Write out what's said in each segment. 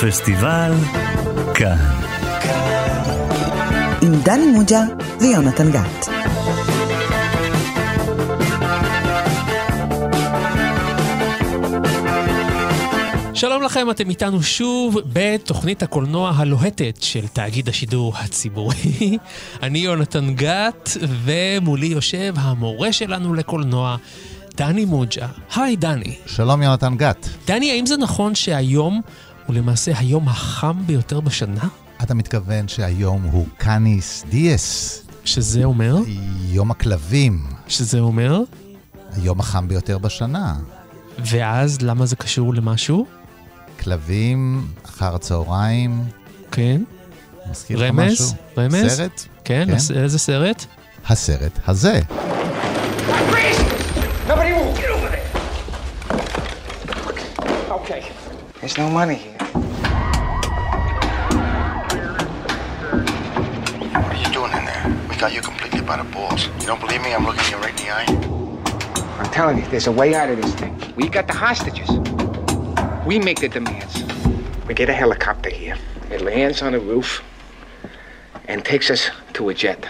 פסטיבל כאן. עם דני מוג'ה ויונתן גת. שלום לכם, אתם איתנו שוב בתוכנית הקולנוע הלוהטת של תאגיד השידור הציבורי. אני יונתן גת, ומולי יושב המורה שלנו לקולנוע, דני מוג'ה. היי, דני. שלום יונתן גת. דני, האם זה נכון שהיום הוא למעשה היום החם ביותר בשנה? אתה מתכוון שהיום הוא קאניס דיאס, שזה אומר? יום הכלבים, שזה אומר? היום החם ביותר בשנה. ואז למה זה קשור למשהו? כלבים, אחר הצהריים, כן. מזכיר לך רמז? משהו? רמז? סרט? כן, כן. לס- איזה סרט? הסרט הזה. Okay. There's no money here. What are you doing in there? We got you completely by the balls. You don't believe me? I'm looking you right in the eye. I'm telling you, there's a way out of this thing. We got the hostages. We make the demands. We get a helicopter here. It lands on the roof and takes us to a jet.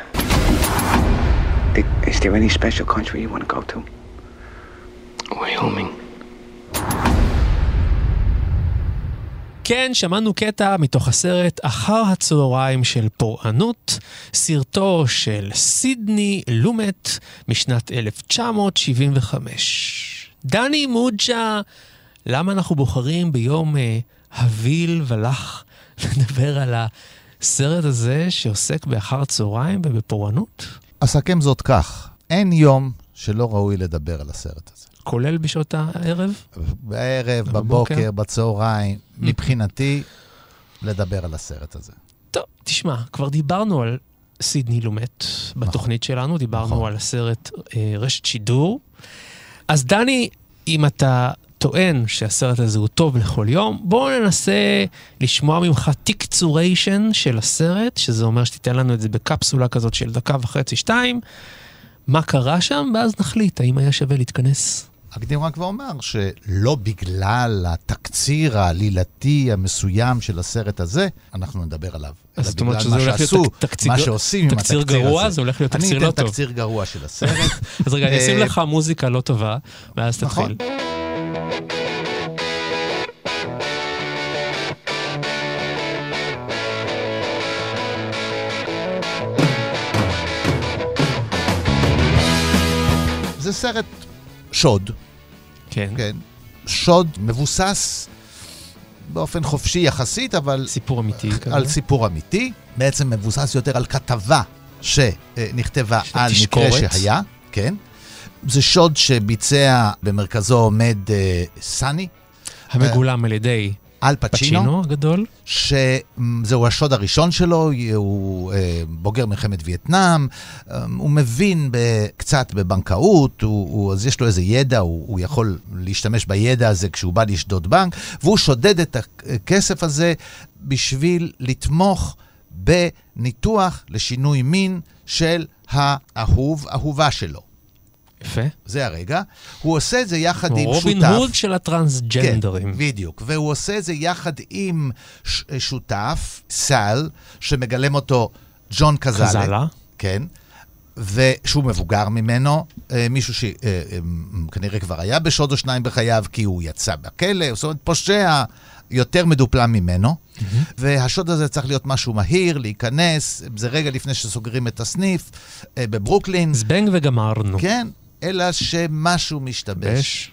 Is there any special country you want to go to? Wyoming. כן, שמענו קטע מתוך הסרט אחר הצהריים של פורענות, סרטו של סידני לומט משנת 1975. דני מוג'ה, למה אנחנו בוחרים ביום אה, הביל ולח לדבר על הסרט הזה שעוסק באחר הצהריים ובפורענות? אסכם זאת כך, אין יום שלא ראוי לדבר על הסרט הזה. כולל בשעות הערב? בערב, בבוקר? בבוקר, בצהריים, מבחינתי, לדבר על הסרט הזה. טוב, תשמע, כבר דיברנו על סידני לומט בתוכנית שלנו, דיברנו נכון. על הסרט אה, רשת שידור. אז דני, אם אתה טוען שהסרט הזה הוא טוב לכל יום, בואו ננסה לשמוע ממך טיקצוריישן של הסרט, שזה אומר שתיתן לנו את זה בקפסולה כזאת של דקה וחצי, שתיים, מה קרה שם, ואז נחליט האם היה שווה להתכנס. אקדים רק ואומר שלא בגלל התקציר העלילתי המסוים של הסרט הזה, אנחנו נדבר עליו. אז אלא זאת אומרת בגלל שזה מה הולך להיות שעשו, תקציר- מה שעושים עם תקציר התקציר גרוע? הזה. זה הולך להיות תקציר אני לא אתן טוב. תקציר גרוע של הסרט. אז רגע, אני אשים אה, לך מוזיקה לא טובה, ואז נכון. תתחיל. זה סרט שוד, כן. כן. שוד מבוסס באופן חופשי יחסית, אבל סיפור אמיתי כזה. על סיפור אמיתי. בעצם מבוסס יותר על כתבה שנכתבה על מקרה תשקורת. שהיה, כן. זה שוד שביצע, במרכזו עומד אה, סאני, המגולם על ידי אל פצ'ינו, פצ'ינו הגדול. שזהו השוד הראשון שלו, הוא אה, בוגר מלחמת וייטנאם, אה, הוא מבין קצת בבנקאות, הוא, הוא, אז יש לו איזה ידע, הוא, הוא יכול להשתמש בידע הזה כשהוא בא לשדוד בנק, והוא שודד את הכסף הזה בשביל לתמוך בניתוח לשינוי מין של האהוב, אהובה שלו. יפה. זה הרגע. הוא עושה את זה יחד עם שותף. רובין הוד של הטרנסג'נדרים. כן, בדיוק. והוא עושה את זה יחד עם ש- שותף, סל, שמגלם אותו ג'ון קזלה. קזלה. כן. ושהוא מבוגר ממנו, אה, מישהו שכנראה כבר היה בשוד או שניים בחייו, כי הוא יצא בכלא, זאת אומרת, פושע יותר מדופלם ממנו. והשוד הזה צריך להיות משהו מהיר, להיכנס, זה רגע לפני שסוגרים את הסניף אה, בברוקלין. זבנג וגמרנו. כן, אלא שמשהו משתבש. בש.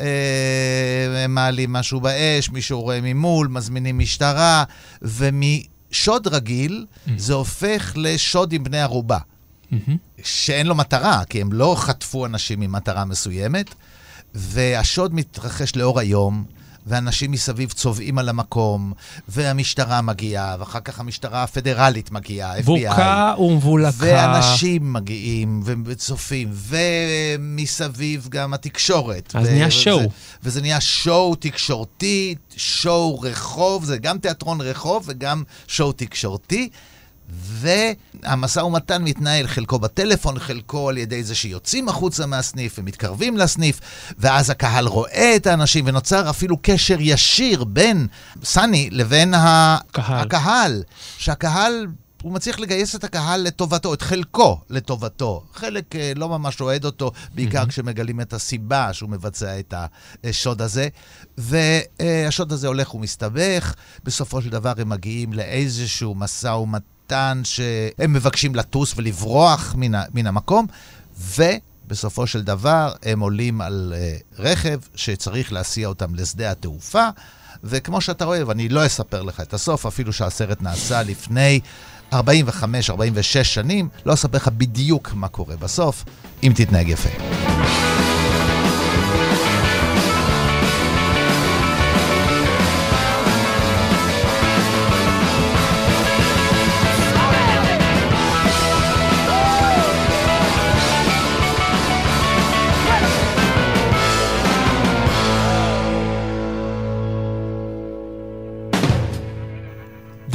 אה, הם מעלים משהו באש, מישהו רואה ממול, מזמינים משטרה, ומשוד רגיל זה הופך לשוד עם בני ערובה. שאין לו מטרה, כי הם לא חטפו אנשים עם מטרה מסוימת, והשוד מתרחש לאור היום, ואנשים מסביב צובעים על המקום, והמשטרה מגיעה, ואחר כך המשטרה הפדרלית מגיעה, FBI. בוקה ומבולקה. ואנשים מגיעים וצופים, ומסביב גם התקשורת. אז ו- נהיה וזה- שואו. וזה נהיה שואו תקשורתי, שואו רחוב, זה גם תיאטרון רחוב וגם שואו תקשורתי. והמשא ומתן מתנהל חלקו בטלפון, חלקו על ידי זה שיוצאים החוצה מהסניף ומתקרבים לסניף, ואז הקהל רואה את האנשים, ונוצר אפילו קשר ישיר בין סני לבין קהל. הקהל, שהקהל הוא מצליח לגייס את הקהל לטובתו, את חלקו לטובתו. חלק אה, לא ממש אוהד אותו, בעיקר כשמגלים את הסיבה שהוא מבצע את השוד הזה. והשוד הזה הולך ומסתבך, בסופו של דבר הם מגיעים לאיזשהו משא ומתן שהם מבקשים לטוס ולברוח מן, מן המקום, ובסופו של דבר הם עולים על אה, רכב שצריך להסיע אותם לשדה התעופה. וכמו שאתה רואה, ואני לא אספר לך את הסוף, אפילו שהסרט נעשה לפני 45-46 שנים, לא אספר לך בדיוק מה קורה בסוף, אם תתנהג יפה.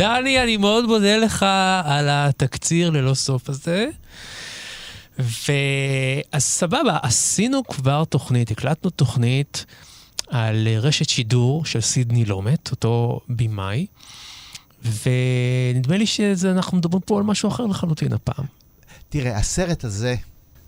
דני, אני מאוד מודה לך על התקציר ללא סוף הזה. ואז סבבה, עשינו כבר תוכנית, הקלטנו תוכנית על רשת שידור של סידני לומט, אותו במאי, ונדמה לי שאנחנו מדברים פה על משהו אחר לחלוטין הפעם. תראה, הסרט הזה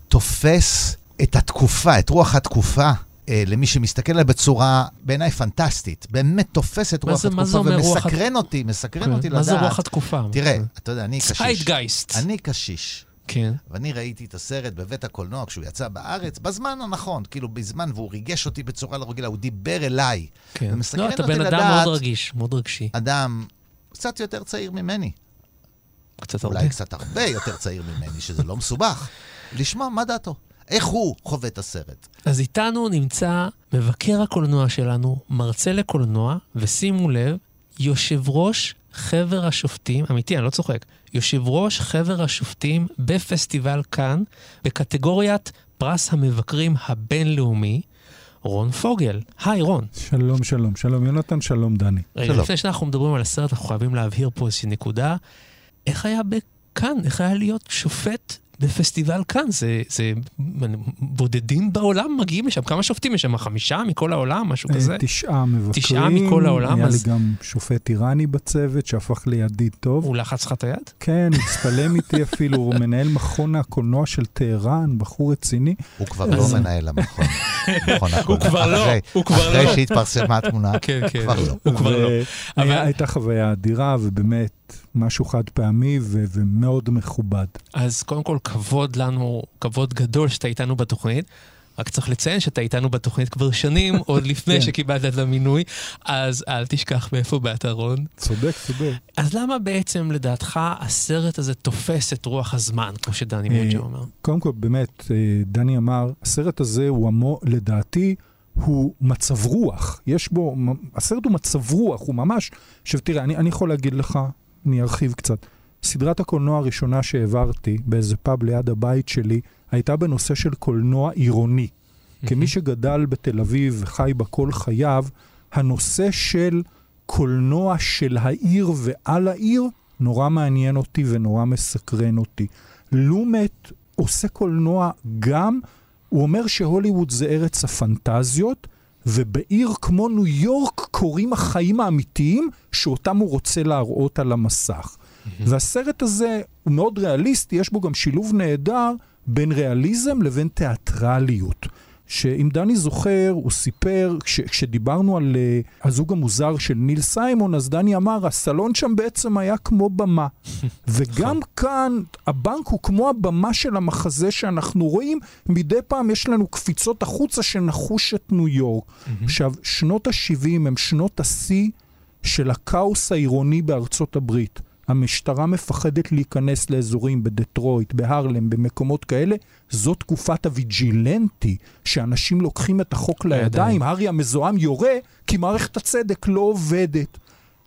תופס את התקופה, את רוח התקופה. אה, למי שמסתכל עליה בצורה בעיניי פנטסטית, באמת תופס את מה רוח זה- מה התקופה ומסקרן אותי, מסקרן אותי לדעת. מה זה רוח התקופה? תראה, אתה יודע, אני קשיש. ציידגייסט. אני קשיש. כן. ואני ראיתי את הסרט בבית הקולנוע כשהוא יצא בארץ, בזמן הנכון, כאילו בזמן, והוא ריגש אותי בצורה לא רגילה, הוא דיבר אליי. כן. ומסקרן לא, אתה אותי בן אדם לדעת- מאוד רגיש, מאוד רגשי. אדם קצת יותר צעיר ממני, קצת הרבה. אולי קצת הרבה יותר צעיר ממני, שזה לא מסובך, לשמוע מה דעתו, איך הוא חווה את הסרט. אז איתנו נמצא מבקר הקולנוע שלנו, מרצה לקולנוע, ושימו לב, יושב ראש חבר השופטים, אמיתי, אני לא צוחק, יושב ראש חבר השופטים בפסטיבל כאן, בקטגוריית פרס המבקרים הבינלאומי, רון פוגל. היי, רון. שלום, שלום, שלום יונתן, שלום דני. רגע, שלום. לפני שאנחנו מדברים על הסרט, אנחנו חייבים להבהיר פה איזושהי נקודה. איך היה בכאן? איך היה להיות שופט בפסטיבל כאן? זה, זה בודדים בעולם מגיעים לשם. כמה שופטים יש שם? חמישה מכל העולם? משהו כזה? אה, תשעה מבקרים. תשעה מכל העולם, היה אז- לי גם שופט איראני בצוות שהפך לידיד טוב. הוא לחץ לך את היד? כן, הצטלם איתי אפילו, הוא מנהל מכון הקולנוע של טהרן, בחור רציני. הוא כבר לא מנהל המכון. מכון הקולנוע. כבר לא, הוא כבר לא. אחרי שהתפרסמה התמונה, כן, כן. כבר לא. הוא כבר לא. הייתה חוויה אדירה, ובאמת, משהו חד פעמי ו- ומאוד מכובד. אז קודם כל, כבוד לנו, כבוד גדול שאתה איתנו בתוכנית. רק צריך לציין שאתה איתנו בתוכנית כבר שנים, עוד לפני כן. שקיבלת את המינוי, אז אל תשכח מאיפה באת, רון. צודק, צודק. אז למה בעצם, לדעתך, הסרט הזה תופס את רוח הזמן, כמו שדני אה, מוג'ה אומר? קודם כל, באמת, אה, דני אמר, הסרט הזה הוא עמו, לדעתי, הוא מצב רוח. יש בו, הסרט הוא מצב רוח, הוא ממש... עכשיו תראה, אני, אני יכול להגיד לך, אני ארחיב קצת. סדרת הקולנוע הראשונה שהעברתי באיזה פאב ליד הבית שלי, הייתה בנושא של קולנוע עירוני. כמי שגדל בתל אביב וחי בה כל חייו, הנושא של קולנוע של העיר ועל העיר נורא מעניין אותי ונורא מסקרן אותי. לומט עושה קולנוע גם, הוא אומר שהוליווד זה ארץ הפנטזיות, ובעיר כמו ניו יורק קורים החיים האמיתיים שאותם הוא רוצה להראות על המסך. והסרט הזה הוא מאוד ריאליסטי, יש בו גם שילוב נהדר בין ריאליזם לבין תיאטרליות. שאם דני זוכר, הוא סיפר, כש, כשדיברנו על uh, הזוג המוזר של ניל סיימון, אז דני אמר, הסלון שם בעצם היה כמו במה. וגם כאן, הבנק הוא כמו הבמה של המחזה שאנחנו רואים, מדי פעם יש לנו קפיצות החוצה שנחוש את ניו יורק. עכשיו, שנות ה-70 הם שנות השיא של הכאוס העירוני בארצות הברית. המשטרה מפחדת להיכנס לאזורים בדטרויט, בהרלם, במקומות כאלה. זו תקופת הוויג'ילנטי, שאנשים לוקחים את החוק לידיים, הארי המזוהם יורה, כי מערכת הצדק לא עובדת.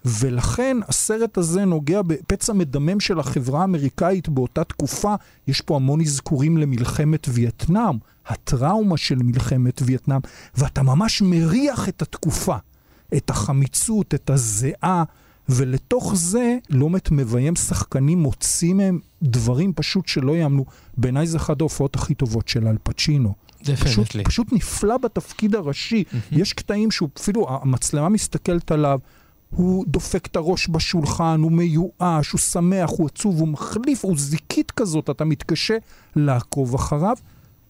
ולכן הסרט הזה נוגע בפצע מדמם של החברה האמריקאית באותה תקופה. יש פה המון אזכורים למלחמת וייטנאם, הטראומה של מלחמת וייטנאם, ואתה ממש מריח את התקופה, את החמיצות, את הזיעה. ולתוך זה לומט מביים שחקנים, מוציא מהם דברים פשוט שלא יאמנו. בעיניי זה אחת ההופעות הכי טובות של אל פצ'ינו. פשוט. פשוט נפלא בתפקיד הראשי. יש קטעים שהוא אפילו, המצלמה מסתכלת עליו, הוא דופק את הראש בשולחן, הוא מיואש, הוא שמח, הוא עצוב, הוא מחליף, הוא זיקית כזאת, אתה מתקשה לעקוב אחריו.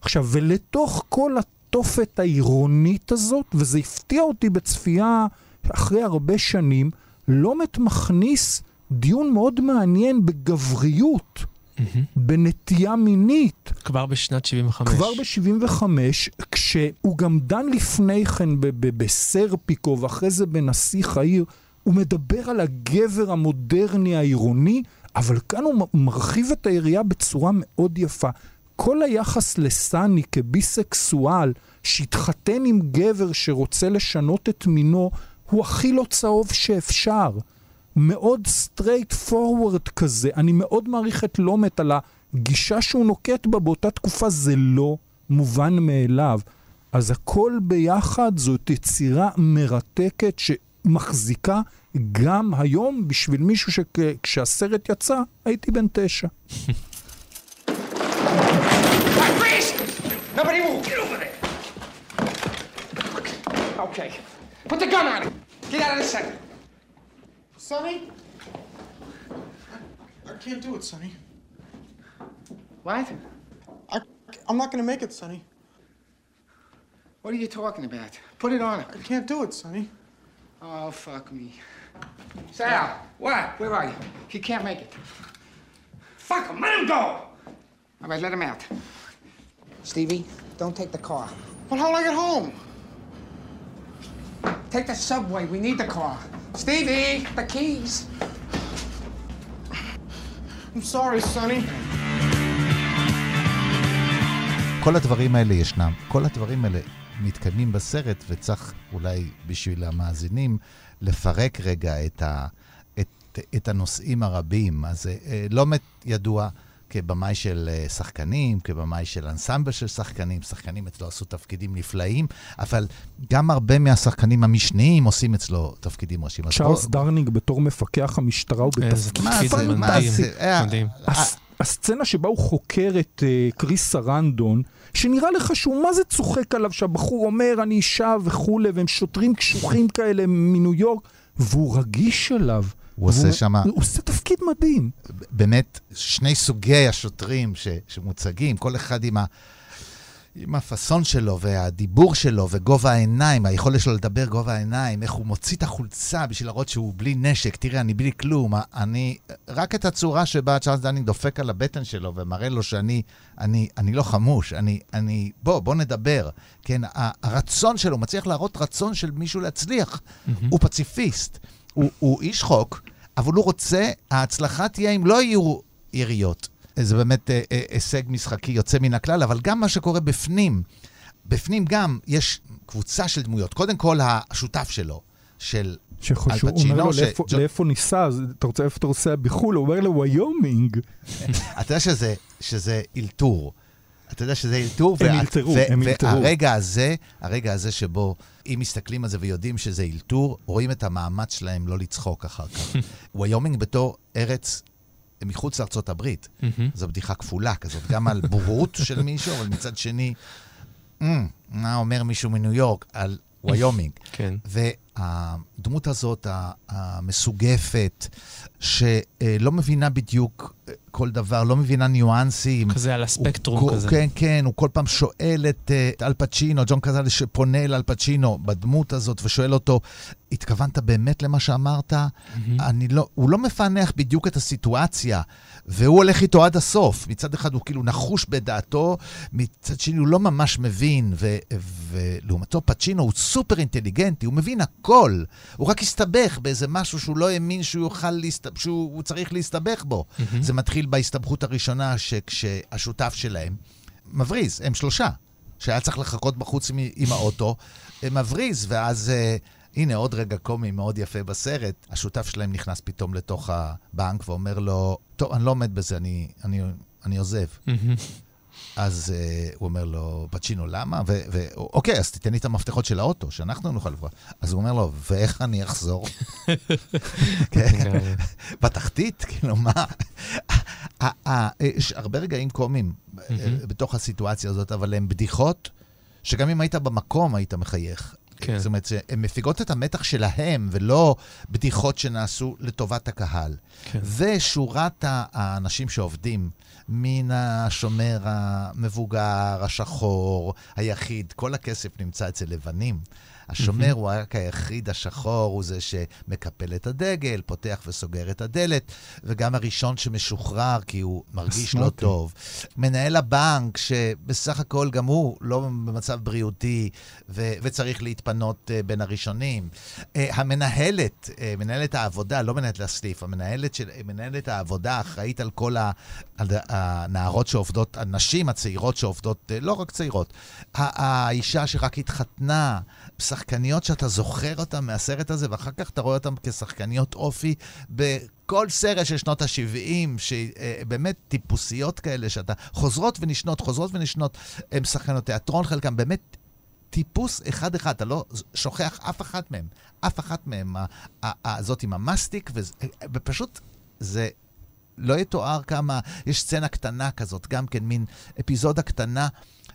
עכשיו, ולתוך כל התופת העירונית הזאת, וזה הפתיע אותי בצפייה אחרי הרבה שנים, לומט מכניס דיון מאוד מעניין בגבריות, בנטייה מינית. כבר בשנת 75. כבר ב-75, כשהוא גם דן לפני כן ב- ב- בסרפיקו ואחרי זה בנסיך העיר, הוא מדבר על הגבר המודרני העירוני, אבל כאן הוא מרחיב את היריעה בצורה מאוד יפה. כל היחס לסאני כביסקסואל, שהתחתן עם גבר שרוצה לשנות את מינו, הוא הכי לא צהוב שאפשר. מאוד סטרייט פורוורד כזה. אני מאוד מעריך את לומט על הגישה שהוא נוקט בה באותה תקופה, זה לא מובן מאליו. אז הכל ביחד זאת יצירה מרתקת שמחזיקה גם היום בשביל מישהו שכשהסרט יצא, הייתי בן תשע. Nobody move! Get over there! Okay. Put the gun on him! Get out of the second. Sonny? I, I can't do it, Sonny. What? I, I'm not gonna make it, Sonny. What are you talking about? Put it on him. I can't do it, Sonny. Oh, fuck me. Sal, what? Where are you? He can't make it. Fuck him! Let him go! All right, let him out. Stevie, don't take the car. But how'll I get home? Take the subway. We need the car. Stevie, the keys. I'm sorry, Sonny. כל הדברים האלה ישנם. כל הדברים האלה מתקיימים בסרט, וצריך אולי בשביל המאזינים לפרק רגע את, ה, את, את הנושאים הרבים. אז אה, לומט ידוע כבמאי של אה, שחקנים, כבמאי של אנסמבל של שחקנים. שחקנים אצלו עשו תפקידים נפלאים, אבל גם הרבה מהשחקנים המשניים עושים אצלו תפקידים ראשיים. צ'ארלס בוא- דרניג בתור מפקח המשטרה הוא בתפקיד מדהים. זה? אה. הס- הסצנה שבה הוא חוקר את uh, קריס סרנדון, שנראה לך שהוא מה זה צוחק עליו, שהבחור אומר אני אישה וכולי, והם שוטרים קשוחים כאלה מניו יורק, והוא רגיש אליו. הוא עושה שמה- הוא עושה תפקיד מדהים. באמת שני סוגי השוטרים ש, שמוצגים, כל אחד עם, ה, עם הפאסון שלו והדיבור שלו וגובה העיניים, היכולת שלו לדבר גובה העיניים, איך הוא מוציא את החולצה בשביל להראות שהוא בלי נשק, תראה, אני בלי כלום, אני, רק את הצורה שבה צ'ארלס דנינג דופק על הבטן שלו ומראה לו שאני אני, אני לא חמוש, אני, אני, בוא, בוא נדבר. כן, הרצון שלו, הוא מצליח להראות רצון של מישהו להצליח. הוא פציפיסט, הוא, הוא איש חוק, אבל הוא רוצה, ההצלחה תהיה אם לא יהיו יריות. זה באמת אה, אה, הישג משחקי יוצא מן הכלל, אבל גם מה שקורה בפנים, בפנים גם יש קבוצה של דמויות. קודם כל, השותף שלו, של אל הוא אומר לו ש- לאיפה, ג'ו- לאיפה ניסע, אתה רוצה איפה אתה נוסע בחו"ל? הוא אומר לו ויומינג. אתה יודע שזה, שזה אלתור. אתה יודע שזה אלתור. הם אלתרו, הם אלתרו. והרגע הזה, הרגע הזה שבו, אם מסתכלים על זה ויודעים שזה אלתור, רואים את המאמץ שלהם לא לצחוק אחר כך. ויומינג בתור ארץ מחוץ לארצות הברית. זו בדיחה כפולה כזאת, גם על בורות של מישהו, אבל מצד שני, "מ, מה אומר מישהו מניו יורק על ויומינג? כן. והדמות הזאת, המסוגפת, שלא מבינה בדיוק אה, כל דבר, לא מבינה ניואנסים. כזה על הספקטרום הוא, כזה. כן, כן, הוא כל פעם שואל את, אה, את אל פצ'ינו, ג'ון קזלי שפונה אל אל פצ'ינו בדמות הזאת ושואל אותו, התכוונת באמת למה שאמרת? אני לא, הוא לא מפענח בדיוק את הסיטואציה, והוא הולך איתו עד הסוף. מצד אחד הוא כאילו נחוש בדעתו, מצד שני הוא לא ממש מבין, ו, ולעומתו פצ'ינו הוא סופר אינטליגנטי, הוא מבין הכל. הוא רק הסתבך באיזה משהו שהוא לא האמין שהוא יוכל, להסת... שהוא הוא צריך להסתבך בו. זה מתחיל בהסתבכות הראשונה, שכשהשותף שלהם מבריז, הם שלושה, שהיה צריך לחכות בחוץ עם, עם האוטו, מבריז, ואז... אה, הנה עוד רגע קומי מאוד יפה בסרט, השותף שלהם נכנס פתאום לתוך הבנק ואומר לו, טוב, אני לא עומד בזה, אני, אני, אני עוזב. אז uh, הוא אומר לו, פצ'ינו, למה? ואוקיי, אז תיתן לי את המפתחות של האוטו, שאנחנו נוכל לברוח. אז הוא אומר לו, ואיך אני אחזור? בתחתית? כאילו, מה? ה- ה- יש הרבה רגעים קומיים אה, בתוך הסיטואציה הזאת, אבל הם בדיחות שגם אם היית במקום, היית מחייך. כן. זאת אומרת, הן מפיגות את המתח שלהם, ולא בדיחות שנעשו לטובת הקהל. כן. ושורת האנשים שעובדים, מן השומר המבוגר, השחור, היחיד, כל הכסף נמצא אצל לבנים. השומר הוא רק היחיד השחור, הוא זה שמקפל את הדגל, פותח וסוגר את הדלת, וגם הראשון שמשוחרר כי הוא מרגיש לא. טוב. מנהל הבנק, שבסך הכל גם הוא לא במצב בריאותי ו- וצריך להתפנות uh, בין הראשונים. Uh, המנהלת, uh, מנהלת העבודה, לא מנהלת הסניף, המנהלת של, מנהלת העבודה אחראית על כל ה- הנערות שעובדות, הנשים הצעירות שעובדות, uh, לא רק צעירות, האישה שרק התחתנה, שחקניות שאתה זוכר אותן מהסרט הזה, ואחר כך אתה רואה אותן כשחקניות אופי בכל סרט של שנות ה-70, שבאמת טיפוסיות כאלה, שאתה חוזרות ונשנות, חוזרות ונשנות, הן שחקניות תיאטרון, חלקם באמת טיפוס אחד-אחד, אתה לא שוכח אף אחת מהם. אף אחת מהם, ה- ה- ה- זאת עם המסטיק, וזה- ופשוט זה לא יתואר כמה, יש סצנה קטנה כזאת, גם כן מין אפיזודה קטנה,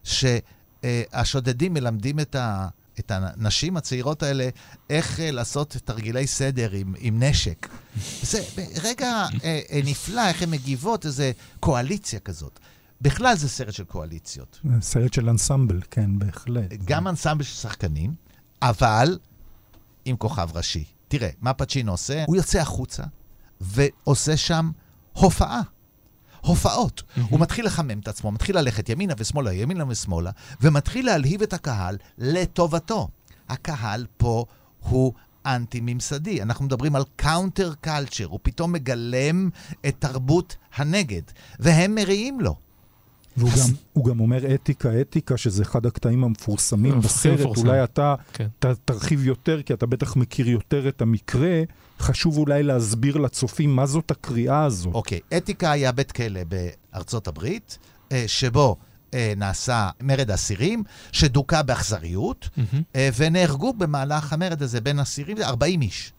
שהשודדים מלמדים את ה... את הנשים הצעירות האלה, איך אה, לעשות תרגילי סדר עם, עם נשק. זה רגע אה, אה, נפלא, איך הן מגיבות, איזה קואליציה כזאת. בכלל זה סרט של קואליציות. סרט של אנסמבל, כן, בהחלט. גם אנסמבל של שחקנים, אבל עם כוכב ראשי. תראה, מה פצ'ינו עושה? הוא יוצא החוצה ועושה שם הופעה. הופעות. הוא מתחיל לחמם את עצמו, מתחיל ללכת ימינה ושמאלה, ימינה ושמאלה, ומתחיל להלהיב את הקהל לטובתו. הקהל פה הוא אנטי-ממסדי. אנחנו מדברים על קאונטר קלצ'ר, הוא פתאום מגלם את תרבות הנגד, והם מריעים לו. והוא גם, הוא גם אומר אתיקה, אתיקה, שזה אחד הקטעים המפורסמים הכי בסרט. מפורסם. אולי אתה כן. ת, תרחיב יותר, כי אתה בטח מכיר יותר את המקרה. חשוב אולי להסביר לצופים מה זאת הקריאה הזאת. אוקיי, אתיקה היה בית כלא בארצות הברית, אה, שבו אה, נעשה מרד אסירים, שדוכא באכזריות, אה, ונהרגו במהלך המרד הזה בין אסירים, 40 איש.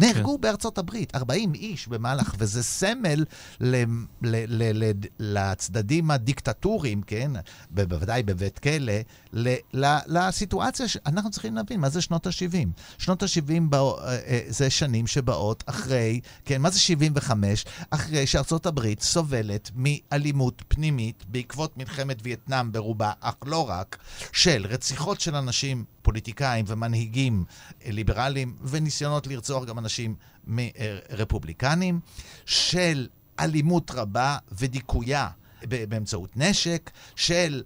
נהרגו כן. בארצות הברית, 40 איש במהלך, וזה סמל ל, ל, ל, ל, לצדדים הדיקטטוריים, כן, בוודאי בבית כלא, ל, ל, לסיטואציה שאנחנו צריכים להבין, מה זה שנות ה-70? שנות ה-70 בא, אה, אה, זה שנים שבאות אחרי, כן, מה זה 75? אחרי שארצות הברית סובלת מאלימות פנימית בעקבות מלחמת וייטנאם ברובה, אך לא רק, של רציחות של אנשים, פוליטיקאים ומנהיגים ליברליים, וניסיונות לרצוח גם אנשים מרפובליקנים, של אלימות רבה ודיכויה. באמצעות נשק, של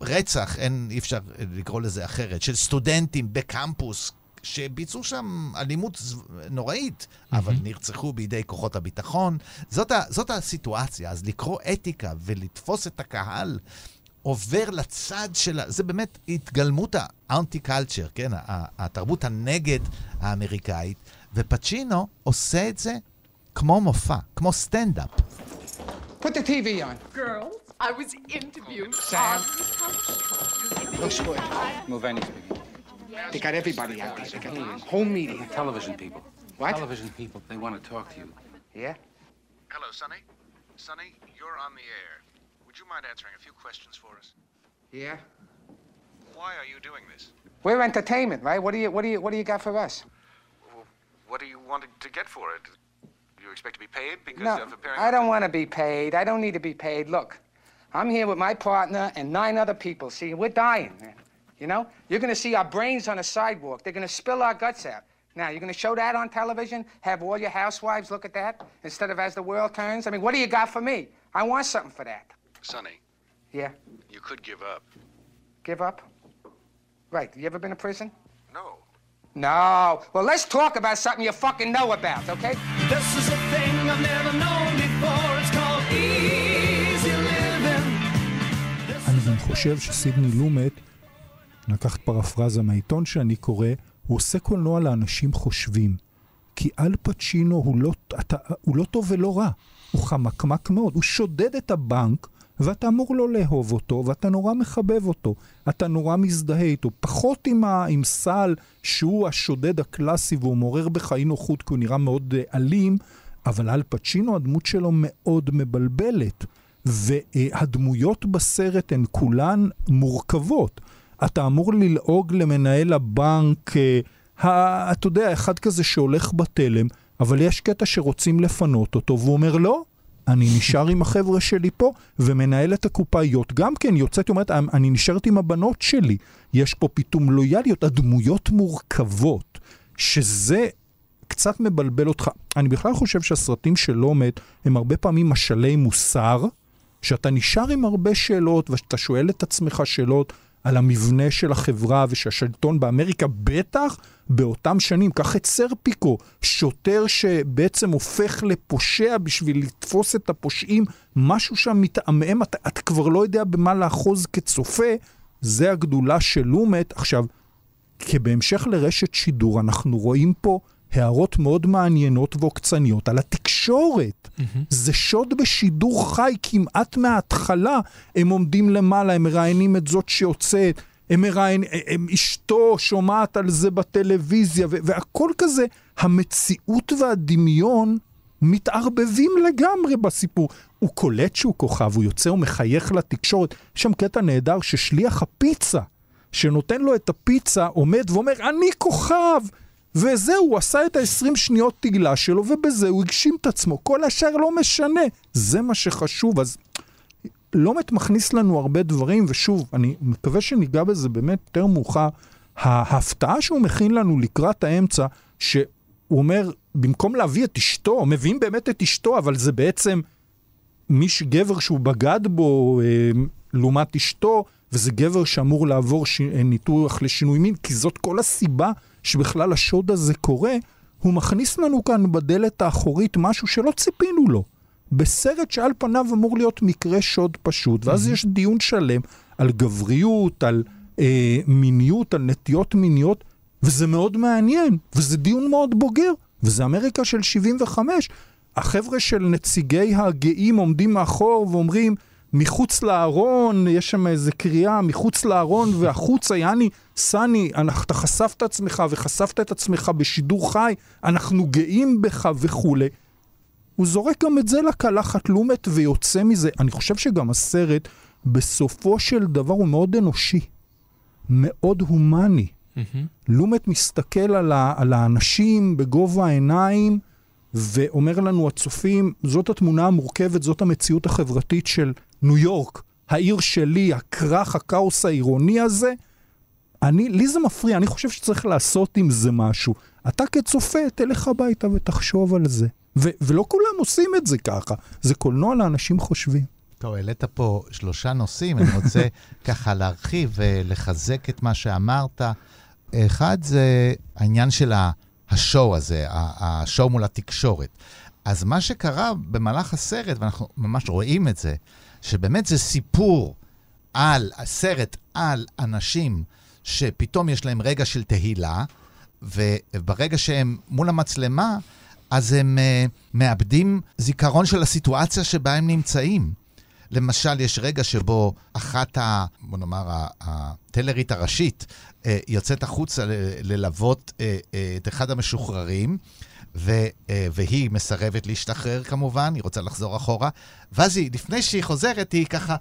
רצח, אין, אי אפשר לקרוא לזה אחרת, של סטודנטים בקמפוס שביצעו שם אלימות נוראית, אבל נרצחו בידי כוחות הביטחון. זאת, ה, זאת הסיטואציה, אז לקרוא אתיקה ולתפוס את הקהל עובר לצד של... ה- זה באמת התגלמות האנטי-קלצ'ר, כן? התרבות הנגד האמריקאית, ופצ'ינו עושה את זה כמו מופע, כמו סטנדאפ. Put the TV on. Girls, I was interviewed Sam. Looks good. Mulvaney speaking. They got everybody out there. They got the whole media. Television people. What? Television people. They want to talk to you. Yeah? Hello, Sonny. Sonny, you're on the air. You mind answering a few questions for us? Yeah. Why are you doing this? We're entertainment, right? What do you what do you what do you got for us? Well, what do you want to get for it? Do you expect to be paid because No, of appearing? I don't want to be paid. I don't need to be paid. Look, I'm here with my partner and nine other people. See, we're dying, man. You know, you're going to see our brains on the sidewalk. They're going to spill our guts out. Now, you're going to show that on television? Have all your housewives look at that instead of as the world turns? I mean, what do you got for me? I want something for that. Sonny, Yeah. you could give up. Give up? Right. You ever been to prison? No. No. Well, let's talk about something you fucking know about, okay? This is a thing I've never known before. It's called easy living. אני גם חושב שסידני לומט, לקחת פרפרזה מהעיתון שאני קורא, הוא עושה קולנוע לאנשים חושבים. כי אל פצ'ינו הוא לא, אתה, הוא לא טוב ולא רע, הוא חמקמק מאוד. הוא שודד את הבנק ואתה אמור לא לאהוב אותו, ואתה נורא מחבב אותו. אתה נורא מזדהה איתו. פחות עם, ה, עם סל, שהוא השודד הקלאסי והוא מעורר בך אי נוחות, כי הוא נראה מאוד uh, אלים, אבל אל פצ'ינו, הדמות שלו מאוד מבלבלת. והדמויות בסרט הן כולן מורכבות. אתה אמור ללעוג למנהל הבנק, אה, ה- אתה יודע, אחד כזה שהולך בתלם, אבל יש קטע שרוצים לפנות אותו, והוא אומר, לא, אני נשאר עם החבר'ה שלי פה, ומנהל את הקופאיות גם כן יוצאת, אומרת, אני נשארת עם הבנות שלי. יש פה פתאום לויאליות, הדמויות מורכבות, שזה קצת מבלבל אותך. אני בכלל חושב שהסרטים של לומד הם הרבה פעמים משלי מוסר, שאתה נשאר עם הרבה שאלות, ושאתה שואל את עצמך שאלות על המבנה של החברה ושהשלטון באמריקה, בטח באותם שנים. קח את סרפיקו, שוטר שבעצם הופך לפושע בשביל לתפוס את הפושעים, משהו שם מתעמם, אתה, אתה כבר לא יודע במה לאחוז כצופה, זה הגדולה של לומט. עכשיו, כבהמשך לרשת שידור, אנחנו רואים פה הערות מאוד מעניינות ועוקצניות על התקשורת. Mm-hmm. זה שוד בשידור חי כמעט מההתחלה. הם עומדים למעלה, הם מראיינים את זאת שיוצאת, הם מראיינים, הם, אשתו שומעת על זה בטלוויזיה, והכל כזה, המציאות והדמיון מתערבבים לגמרי בסיפור. הוא קולט שהוא כוכב, הוא יוצא ומחייך לתקשורת. יש שם קטע נהדר ששליח הפיצה, שנותן לו את הפיצה, עומד ואומר, אני כוכב! וזהו, הוא עשה את ה-20 שניות תגלה שלו, ובזה הוא הגשים את עצמו. כל השאר לא משנה. זה מה שחשוב. אז לומט מכניס לנו הרבה דברים, ושוב, אני מקווה שניגע בזה באמת יותר מאוחר. ההפתעה שהוא מכין לנו לקראת האמצע, שהוא אומר, במקום להביא את אשתו, מביאים באמת את אשתו, אבל זה בעצם מיש גבר שהוא בגד בו אה, לעומת אשתו, וזה גבר שאמור לעבור ש... ניתוח לשינוי מין, כי זאת כל הסיבה שבכלל השוד הזה קורה, הוא מכניס לנו כאן בדלת האחורית משהו שלא ציפינו לו. בסרט שעל פניו אמור להיות מקרה שוד פשוט, ואז יש דיון שלם על גבריות, על אה, מיניות, על נטיות מיניות, וזה מאוד מעניין, וזה דיון מאוד בוגר, וזה אמריקה של 75. החבר'ה של נציגי הגאים עומדים מאחור ואומרים, מחוץ לארון, יש שם איזה קריאה, מחוץ לארון והחוצה, יעני, סני, אתה חשפת עצמך וחשפת את עצמך בשידור חי, אנחנו גאים בך וכולי. הוא זורק גם את זה לקלחת לומט ויוצא מזה. אני חושב שגם הסרט, בסופו של דבר הוא מאוד אנושי, מאוד הומני. Mm-hmm. לומט מסתכל על, ה- על האנשים בגובה העיניים, ואומר לנו הצופים, זאת התמונה המורכבת, זאת המציאות החברתית של ניו יורק, העיר שלי, הכרך, הכאוס העירוני הזה. אני, לי זה מפריע, אני חושב שצריך לעשות עם זה משהו. אתה כצופה, תלך הביתה ותחשוב על זה. ו- ולא כולם עושים את זה ככה, זה קולנוע לאנשים חושבים. טוב, העלית פה שלושה נושאים, אני רוצה ככה להרחיב ולחזק את מה שאמרת. אחד זה העניין של השואו הזה, השואו מול התקשורת. אז מה שקרה במהלך הסרט, ואנחנו ממש רואים את זה, שבאמת זה סיפור על, סרט על אנשים שפתאום יש להם רגע של תהילה, וברגע שהם מול המצלמה, אז הם uh, מאבדים זיכרון של הסיטואציה שבה הם נמצאים. למשל, יש רגע שבו אחת ה... בוא נאמר, הטלרית הראשית יוצאת החוצה ללוות uh, uh, את אחד המשוחררים, ו, והיא מסרבת להשתחרר כמובן, היא רוצה לחזור אחורה, ואז היא, לפני שהיא חוזרת, היא ככה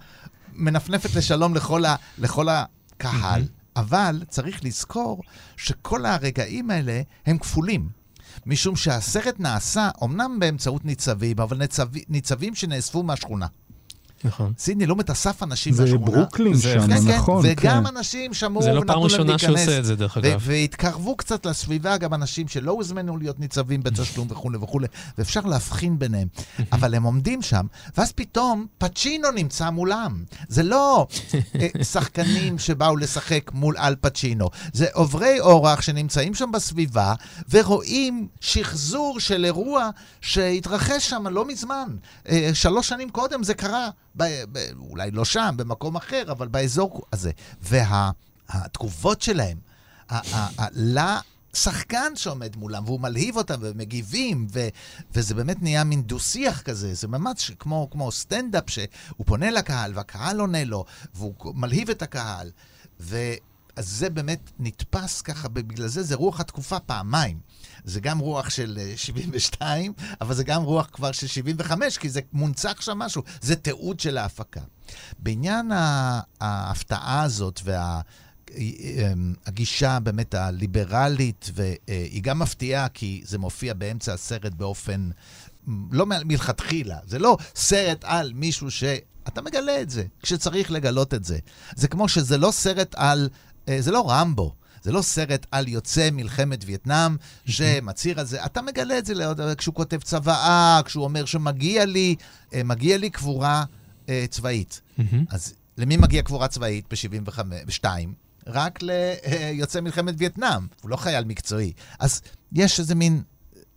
מנפנפת לשלום לכל, ה, לכל הקהל. אבל צריך לזכור שכל הרגעים האלה הם כפולים. משום שהסרט נעשה, אמנם באמצעות ניצבים, אבל ניצב, ניצבים שנאספו מהשכונה. נכון. סידני לא מתאסף אנשים זה מהשכונה. ברוקלין זה- שם, כן, כן, נכון, וגם כן. אנשים שמעו זה לא ונתנו פעם להם ראשונה שהוא להיכנס. עושה את זה, דרך אגב. והתקרבו קצת לסביבה גם אנשים שלא הוזמנו להיות ניצבים בתשלום וכולי וכולי, ואפשר להבחין ביניהם. אבל הם עומדים שם, ואז פתאום פצ'ינו נמצא מולם. זה לא אה, שחקנים שבאו לשחק מול אל פצ'ינו, זה עוברי אורח שנמצאים שם בסביבה, ורואים שחזור של אירוע שהתרחש שם לא מזמן. אה, שלוש שנים קודם זה קרה, ב- ב- אולי לא שם, במקום אחר, אבל באזור הזה. והתגובות שלהם, ה- ה- ה- שחקן שעומד מולם, והוא מלהיב אותם, ומגיבים, ו, וזה באמת נהיה מין דו-שיח כזה, זה ממש כמו, כמו סטנדאפ, שהוא פונה לקהל, והקהל עונה לו, והוא מלהיב את הקהל. ו... אז זה באמת נתפס ככה, בגלל זה זה רוח התקופה פעמיים. זה גם רוח של אה, 72, אבל זה גם רוח כבר של 75, כי זה מונצח שם משהו, זה תיעוד של ההפקה. בעניין ההפתעה הזאת וה... אמ, הגישה באמת הליברלית, והיא גם מפתיעה כי זה מופיע באמצע הסרט באופן, לא מלכתחילה, זה לא סרט על מישהו ש... אתה מגלה את זה, כשצריך לגלות את זה. זה כמו שזה לא סרט על, אה, זה לא רמבו. זה לא סרט על יוצא מלחמת וייטנאם שמצהיר על זה. אתה מגלה את זה לעוד- כשהוא כותב צוואה, כשהוא אומר שמגיע לי, אה, מגיע לי קבורה אה, צבאית. אז למי מגיע קבורה צבאית ב-72? רק ליוצא מלחמת וייטנאם, הוא לא חייל מקצועי. אז יש איזה מין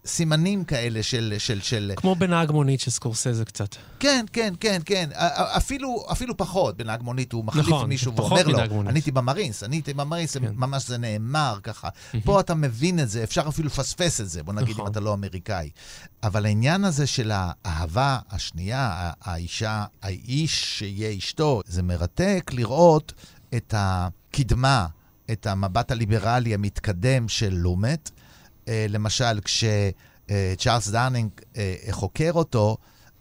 סימנים כאלה של... של, של כמו בנהג מונית של סקורסזה קצת. כן, כן, כן, כן. אפילו, אפילו פחות. בנהג מונית הוא מחליף נכון, מישהו ואומר לו, מונית. אני הייתי במרינס, אני הייתי במרינס, כן. ממש זה נאמר ככה. פה אתה מבין את זה, אפשר אפילו לפספס את זה, בוא נגיד אם נכון. אתה לא אמריקאי. אבל העניין הזה של האהבה השנייה, האישה, האיש שיהיה אשתו, זה מרתק לראות את הקדמה, את המבט הליברלי המתקדם של לומט. אה, למשל, כשצ'ארלס דארנינג אה, חוקר אותו,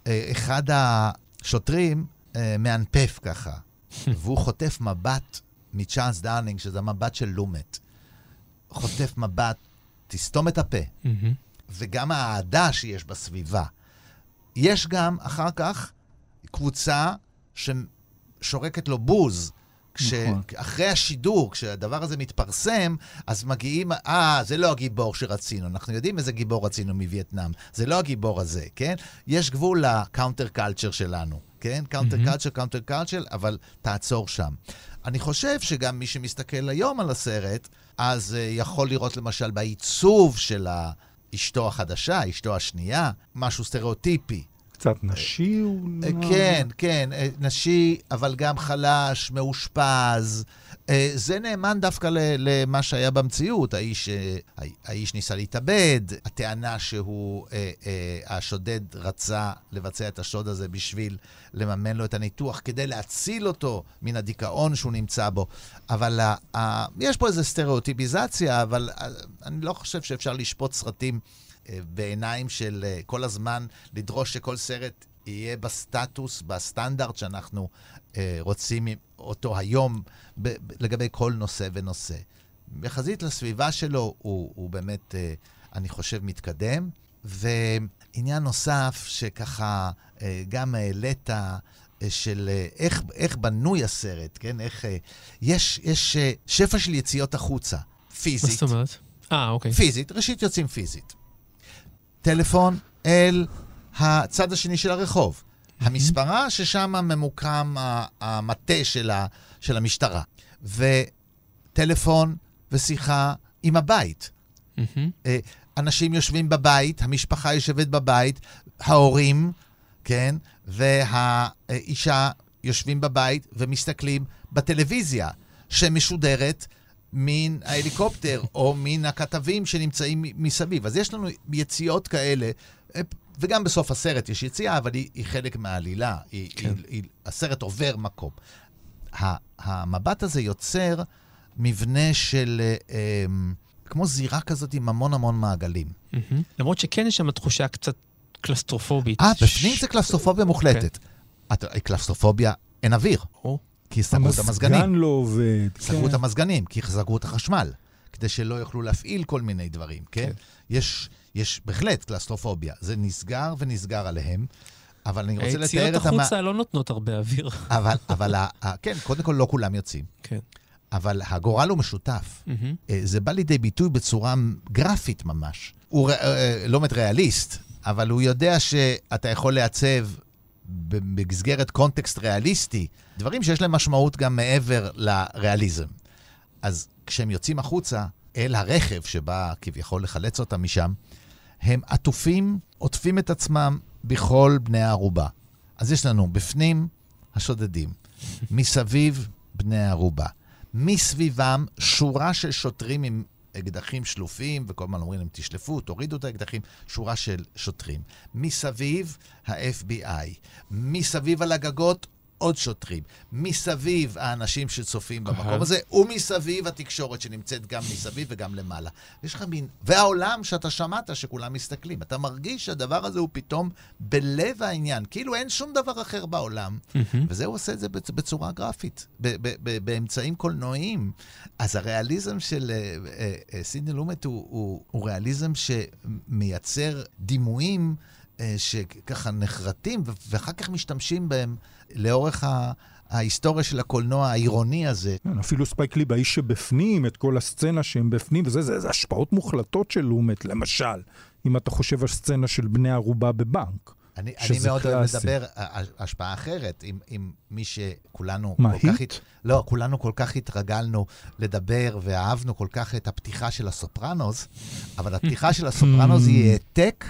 אה, אחד השוטרים אה, מאנפף ככה, והוא חוטף מבט מצ'ארלס דארנינג, שזה המבט של לומט. חוטף מבט, תסתום את הפה. וגם האהדה שיש בסביבה. יש גם, אחר כך, קבוצה ששורקת לו בוז. כש... נכון. אחרי השידור, כשהדבר הזה מתפרסם, אז מגיעים, אה, זה לא הגיבור שרצינו. אנחנו יודעים איזה גיבור רצינו מווייטנאם. זה לא הגיבור הזה, כן? יש גבול לקאונטר קלצ'ר שלנו, כן? קאונטר קלצ'ר, קאונטר קלצ'ר, אבל תעצור שם. אני חושב שגם מי שמסתכל היום על הסרט, אז uh, יכול לראות למשל בעיצוב של ה- אשתו החדשה, אשתו השנייה, משהו סטריאוטיפי. קצת נשי אולי? אה, כן, כן, אה, נשי, אבל גם חלש, מאושפז. אה, זה נאמן דווקא למה שהיה במציאות. האיש, הא- האיש ניסה להתאבד, הטענה שהוא, השודד רצה לבצע את השוד הזה בשביל לממן לו את הניתוח, כדי להציל אותו מן הדיכאון שהוא נמצא בו. אבל יש פה איזו סטריאוטיפיזציה, אבל אני לא חושב שאפשר לשפוט סרטים בעיניים של אה, כל הזמן לדרוש שכל סרט יהיה בסטטוס, בסטנדרט שאנחנו אה, רוצים אותו היום לגבי כל נושא ונושא. יחסית לסביבה שלו, הוא, הוא באמת, אה, אני חושב, מתקדם. ועניין נוסף, שככה גם העלית, של איך, איך בנוי הסרט, כן? איך... יש, יש שפע של יציאות החוצה, פיזית. מה זאת אומרת? אה, אוקיי. פיזית, ראשית יוצאים פיזית. טלפון אל הצד השני של הרחוב. המספרה ששם ממוקם המטה של, ה, של המשטרה. וטלפון ושיחה עם הבית. אה, אנשים יושבים בבית, המשפחה יושבת בבית, ההורים, כן, והאישה יושבים בבית ומסתכלים בטלוויזיה, שמשודרת מן ההליקופטר או מן הכתבים שנמצאים מסביב. אז יש לנו יציאות כאלה, אה, וגם בסוף הסרט יש יציאה, אבל היא, היא חלק מהעלילה. היא, כן. היא, היא, הסרט עובר מקום. המבט הזה יוצר מבנה של, אה, אה, כמו זירה כזאת עם המון המון מעגלים. מהמם. למרות שכן יש שם תחושה קצת קלסטרופובית. אה, ש- בפנים זה קלסטרופוביה מוחלטת. אתה- קלסטרופוביה, אין אוויר, או, כי סגרו את המזגנים. המזגן לא עובד. סגרו כן. את המזגנים, כי סגרו את החשמל, כדי שלא יוכלו להפעיל כל מיני דברים, כן? כן. יש, יש בהחלט קלסטרופוביה. זה נסגר ונסגר עליהם, אבל אני רוצה היציאות לתאר את המ... החוצה לא נותנות הרבה אוויר. אבל, אבל, ה- ה- כן, קודם כל לא כולם יוצאים. כן. אבל הגורל הוא משותף. אה, זה בא לידי ביטוי בצורה גרפית ממש. הוא ר- אה, לא באמת ריאליסט, אבל הוא יודע שאתה יכול לעצב במסגרת קונטקסט ריאליסטי, דברים שיש להם משמעות גם מעבר לריאליזם. אז כשהם יוצאים החוצה אל הרכב שבא כביכול לחלץ אותם משם, הם עטופים, עוטפים את עצמם בכל בני הערובה. אז יש לנו בפנים השודדים, מסביב בני הערובה, מסביבם שורה של שוטרים עם אקדחים שלופים, וכל הזמן אומרים להם, תשלפו, תורידו את האקדחים, שורה של שוטרים. מסביב, ה-FBI. מסביב על הגגות, עוד שוטרים. מסביב האנשים שצופים במקום. הזה, ומסביב התקשורת שנמצאת גם מסביב וגם למעלה. יש לך מין... והעולם שאתה שמעת שכולם מסתכלים. אתה מרגיש שהדבר הזה הוא פתאום בלב העניין, כאילו אין שום דבר אחר בעולם. וזה הוא עושה את זה בצ- בצורה גרפית, באמצעים קולנועיים. אז הריאליזם של אה, אה, אה, סידני לומט הוא, ריאליזם שמייצר דימויים שככה נחרטים, ואחר כך משתמשים בהם לאורך ה... ההיסטוריה של הקולנוע העירוני הזה. כן, אפילו ספייק לי באיש שבפנים, את כל הסצנה שהם בפנים, וזה, זה, זה השפעות מוחלטות של לומט, למשל, אם אתה חושב על סצנה של בני ערובה בבנק. אני, אני מאוד אוהב. לדבר ה- ה- השפעה אחרת, עם, עם מי שכולנו מה, כל כך... היט? הת- לא, כולנו כל כך התרגלנו לדבר ואהבנו כל כך את הפתיחה של הסופרנוס, אבל הפתיחה של הסופרנוס היא העתק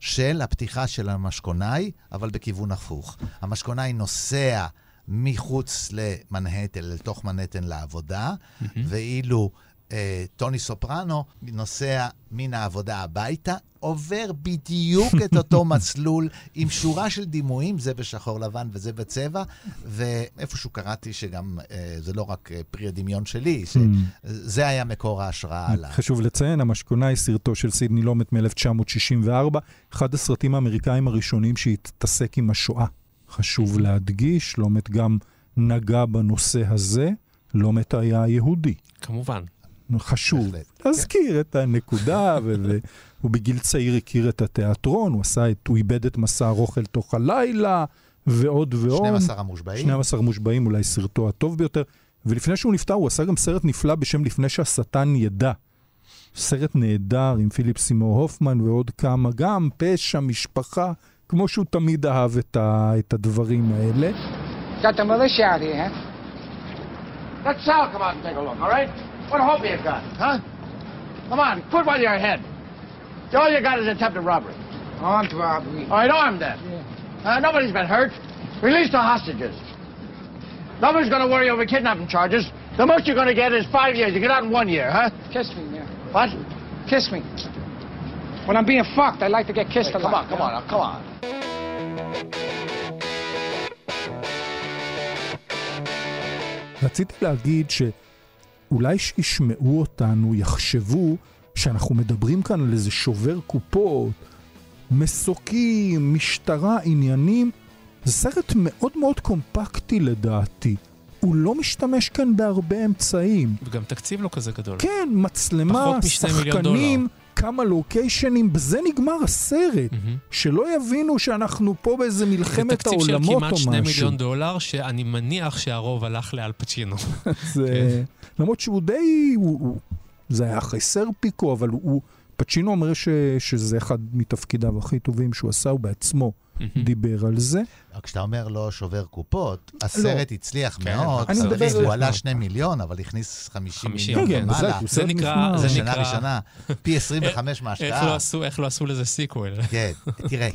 של הפתיחה של המשכונאי, אבל בכיוון הפוך. המשכונאי נוסע מחוץ למנהטן, לתוך מנהטן לעבודה, ואילו אה, טוני סופרנו נוסע מן העבודה הביתה, עובר בדיוק את אותו מסלול עם שורה של דימויים, זה בשחור לבן וזה בצבע, ואיפשהו קראתי שגם אה, זה לא רק אה, פרי הדמיון שלי, שזה היה מקור ההשראה עליו. חשוב לציין, המשכונה היא סרטו של סידני לומט מ-1964, אחד הסרטים האמריקאים הראשונים שהתעסק עם השואה. חשוב להדגיש, לומט גם נגע בנושא הזה, לומט היה יהודי. כמובן. חשוב כן. להזכיר את הנקודה, והוא בגיל צעיר הכיר את התיאטרון, הוא עשה את, הוא איבד את מסע ארוך אל תוך הלילה, ועוד ועוד. 12 המושבעים. 12 מושבעים, אולי סרטו הטוב ביותר. ולפני שהוא נפטר, הוא עשה גם סרט נפלא בשם לפני שהשטן ידע. סרט נהדר עם פיליפ סימור הופמן ועוד כמה, גם פשע, משפחה, כמו שהוא תמיד אהב את, ה, את הדברים האלה. Got the militia out here, huh? Take a look, all right? What hope you got, huh? Come on, quit while you're ahead. All you got is attempted robbery. Armed robbery. All right, armed then. Uh, nobody's been hurt. Release the hostages. Nobody's going to worry over kidnapping charges. The most you're going to get is five years. You get out in one year, huh? Kiss me, yeah. What? Kiss me. When I'm being fucked, I like to get kissed a lot. Come on, come on, now, come on. רציתי להגיד שאולי שישמעו אותנו, יחשבו שאנחנו מדברים כאן על איזה שובר קופות, מסוקים, משטרה, עניינים. זה סרט מאוד מאוד קומפקטי לדעתי. הוא לא משתמש כאן בהרבה אמצעים. וגם תקציב לא כזה גדול. כן, מצלמה, פחות משני מיליון שחקנים, דולר. כמה לוקיישנים, בזה נגמר הסרט. שלא יבינו שאנחנו פה באיזה זה מלחמת תקציב של העולמות כמעט או שני משהו. מיליון דולר, שאני מניח שהרוב הלך לאל פצ'ינו. זה... למרות שהוא די... הוא, הוא... זה היה אחרי סרפיקו, אבל הוא... פצ'ינו אומר ש... שזה אחד מתפקידיו הכי טובים שהוא עשה, הוא בעצמו דיבר על זה. כשאתה אומר לא שובר קופות, הסרט הצליח כן, מאוד. אני צריך- מדבר- הוא עלה שני מיליון, אבל הכניס 50 50, מיליון כן, ומעלה. זה נקרא-. זה שנה נקרא- ראשונה, פי 25 איך לא מההשקעה. איך לא עשו לזה סיקוול? כן, תראה,